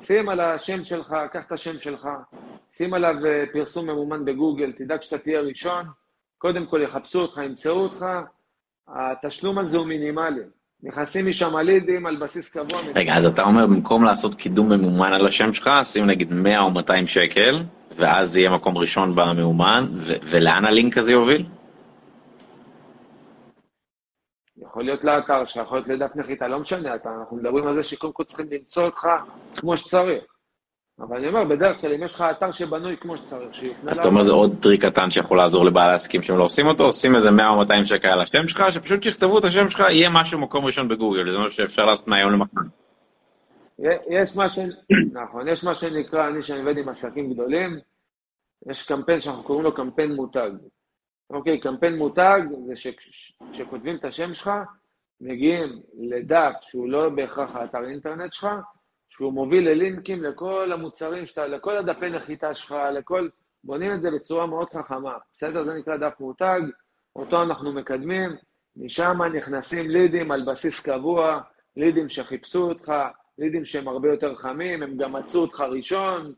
שים על השם שלך, קח את השם שלך, שים עליו אה, פרסום ממומן בגוגל, תדאג שאתה תהיה ראשון, קודם כל יחפשו אותך, ימצאו אותך, התשלום על זה הוא מינימלי. נכנסים משם לידים על בסיס קבוע. רגע, אז אתה אומר, במקום לעשות קידום ממומן על השם שלך, שים נגיד 100 או 200 שקל, ואז יהיה מקום ראשון ממומן, ולאן הלינק הזה יוביל? יכול להיות לאתר שלך, יכול להיות לדף נחיתה, לא משנה, אתה, אנחנו מדברים על זה שקודם כל צריכים למצוא אותך כמו שצריך. אבל אני אומר, בדרך כלל, אם יש לך אתר שבנוי כמו שצריך, שיופנה... אז אתה אומר זה עוד טריק קטן שיכול לעזור לבעלי עסקים שהם לא עושים אותו, עושים איזה 100 או 200 שקל על השם שלך, שפשוט שיכתבו את השם שלך, יהיה משהו מקום ראשון בגוגל, זה משהו שאפשר לעשות מהיום למחר. יש מה ש... נכון, יש מה שנקרא, אני שאני עובד עם עסקים גדולים, יש קמפיין שאנחנו קוראים לו קמפיין מותג. אוקיי, קמפיין מותג זה שכשכותבים את השם שלך, מגיעים לדף שהוא לא בהכרח האתר אינטרנט שלך, שהוא מוביל ללינקים לכל המוצרים שאתה, לכל הדפי נחיתה שלך, לכל... בונים את זה בצורה מאוד חכמה. בסדר? זה נקרא דף מותג, אותו אנחנו מקדמים, משם נכנסים לידים על בסיס קבוע, לידים שחיפשו אותך, לידים שהם הרבה יותר חמים, הם גם מצאו אותך ראשון,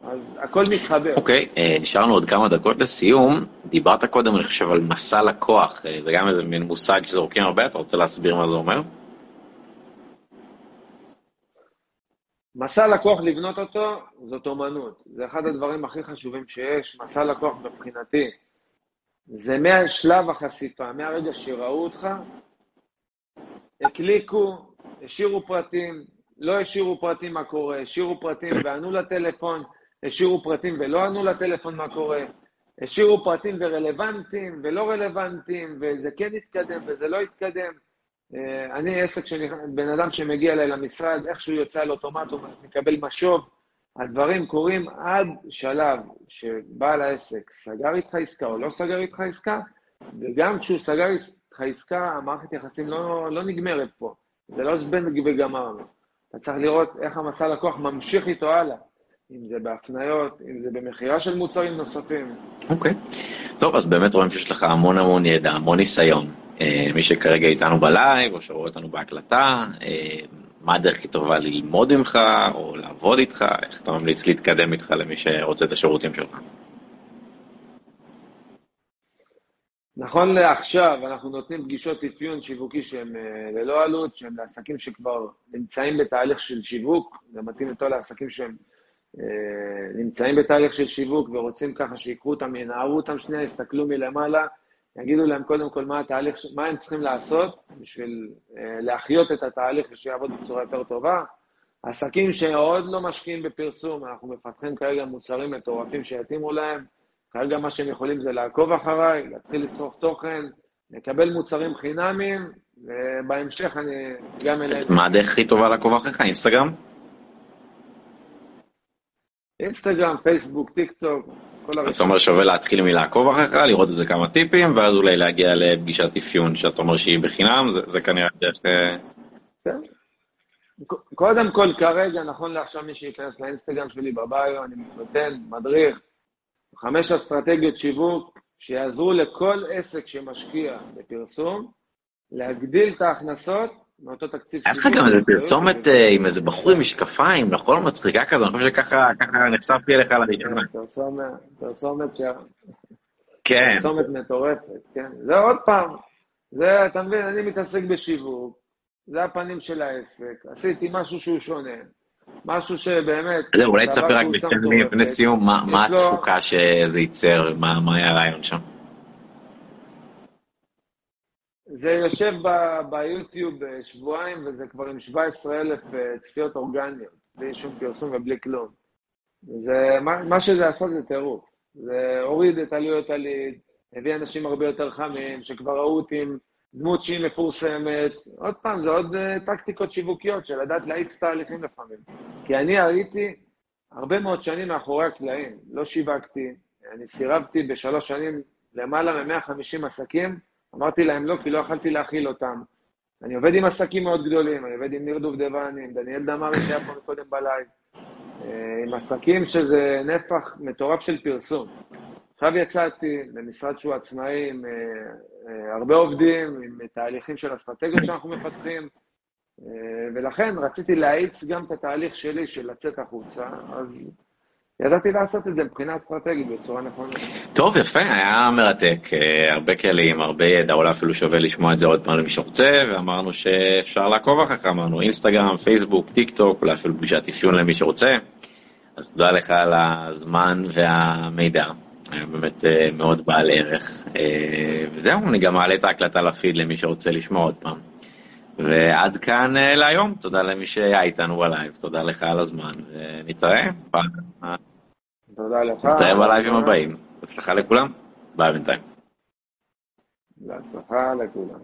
אז הכל מתחבר. אוקיי, okay, אה, נשארנו עוד כמה דקות לסיום. דיברת קודם, אני חושב, על מסע לקוח, אה, זה גם איזה מין מושג שזורקים הרבה, אתה רוצה להסביר מה זה אומר? מסע לקוח לבנות אותו, זאת אומנות. זה אחד הדברים הכי חשובים שיש. מסע לקוח מבחינתי, זה מהשלב החשיפה, מהרגע שראו אותך, הקליקו, השאירו פרטים, לא השאירו פרטים מה קורה, השאירו פרטים וענו לטלפון, השאירו פרטים ולא ענו לטלפון מה קורה, השאירו פרטים ורלוונטיים ולא רלוונטיים, וזה כן התקדם וזה לא התקדם. אה, אני עסק, שאני, בן אדם שמגיע אליי למשרד, איכשהו יוצא על אוטומט, הוא מקבל משוב, הדברים קורים עד שלב שבעל העסק סגר איתך עסקה או לא סגר איתך עסקה, וגם כשהוא סגר איתך עסקה, המערכת יחסים לא, לא נגמרת פה. זה לא זבנג וגמרנו. אתה צריך לראות איך המסע לקוח ממשיך איתו הלאה. אם זה בהפניות, אם זה במכירה של מוצרים נוספים. אוקיי. אוקיי. טוב, אז באמת רואים שיש לך המון המון ידע, המון ניסיון. אה, מי שכרגע איתנו בלייב, או שרואה אותנו בהקלטה, אה, מה הדרך הכי טובה ללמוד ממך, או לעבוד איתך, איך אתה ממליץ להתקדם איתך למי שרוצה את השירותים שלך? נכון לעכשיו, אנחנו נותנים פגישות אפיון שיווקי שהן אה, ללא עלות, שהן לעסקים שכבר נמצאים בתהליך של שיווק, זה מתאים יותר לעסקים שהם נמצאים בתהליך של שיווק ורוצים ככה שיקחו אותם, ינערו אותם שנייה, יסתכלו מלמעלה, יגידו להם קודם כל מה התהליך, מה הם צריכים לעשות בשביל אה, להחיות את התהליך ושיעבוד בצורה יותר טובה. עסקים שעוד לא משקיעים בפרסום, אנחנו מפתחים כרגע מוצרים מטורפים שיתאימו להם. כרגע מה שהם יכולים זה לעקוב אחריי, להתחיל לצרוך תוכן, לקבל מוצרים חינמיים, ובהמשך אני גם אליהם. מה הדרך הכי טובה לעקוב אחריך? אינסטגרם? אינסטגרם, פייסבוק, טיק טוק, כל הרשת. אז אתה אומר שווה להתחיל מלעקוב אחריך, לראות איזה כמה טיפים, ואז אולי להגיע לפגישת אפיון שאתה אומר שהיא בחינם, זה, זה כנראה דרך... אה, כן. קודם כל, כרגע, נכון לעכשיו, מי שייכנס לאינסטגרם שלי בביו, אני נותן מדריך, חמש אסטרטגיות שיווק שיעזרו לכל עסק שמשקיע בפרסום להגדיל את ההכנסות מאותו תקציב היה לך גם איזה פרסומת עם איזה בחור עם משקפיים, נכון? מצחיקה כזו, אני חושב שככה נחשפתי אליך לראשונה. פרסומת ש... כן. פרסומת מטורפת, כן. זה עוד פעם, זה, אתה מבין, אני מתעסק בשיווק, זה הפנים של העסק, עשיתי משהו שהוא שונה, משהו שבאמת... זהו, אולי תספר רק לפני סיום, מה התפוקה שזה ייצר, מה היה הרעיון שם? זה יושב ביוטיוב שבועיים, וזה כבר עם 17,000 אה, צפיות אורגניות, בלי שום פרסום ובלי כלום. זה, מה, מה שזה עשה זה טירוף. זה הוריד את עלויות הליד, הביא אנשים הרבה יותר חמים, שכבר ראו אותי עם דמות שהיא מפורסמת. עוד פעם, זה עוד uh, טקטיקות שיווקיות של לדעת להאיץ תהליכים לפעמים. כי אני הייתי הרבה מאוד שנים מאחורי הקלעים, לא שיווקתי, אני סירבתי בשלוש שנים למעלה מ-150 עסקים, אמרתי להם לא, כי לא יכלתי להכיל אותם. אני עובד עם עסקים מאוד גדולים, אני עובד עם ניר דובדבני, עם דניאל דמארי שהיה פה קודם בלייב, אה, עם עסקים שזה נפח מטורף של פרסום. עכשיו יצאתי למשרד שהוא עצמאי עם אה, אה, הרבה עובדים, עם תהליכים של אסטרטגיות שאנחנו מפתחים, ולכן רציתי להאיץ גם את התהליך שלי של לצאת החוצה, אז ידעתי לעשות את זה מבחינה אסטרטגית בצורה נכונה. טוב, יפה, היה מרתק, אה, הרבה כלים, הרבה ידע, אולי אפילו שווה לשמוע את זה עוד פעם למי שרוצה, ואמרנו שאפשר לעקוב אחר כך, אמרנו אינסטגרם, פייסבוק, טיק טוק, אולי אפילו פגישת אפיון למי שרוצה. אז תודה לך על הזמן והמידע, היה באמת אה, מאוד בעל ערך. וזהו, אני גם אעלה את ההקלטה לפיד למי שרוצה לשמוע עוד פעם. ועד כאן להיום, תודה למי שהיה איתנו בלייב, תודה לך על הזמן, ונתראה פעם. תודה לך. נתראה בלייבים הבאים. בהצלחה לכולם. ביי בינתיים. בהצלחה לכולם.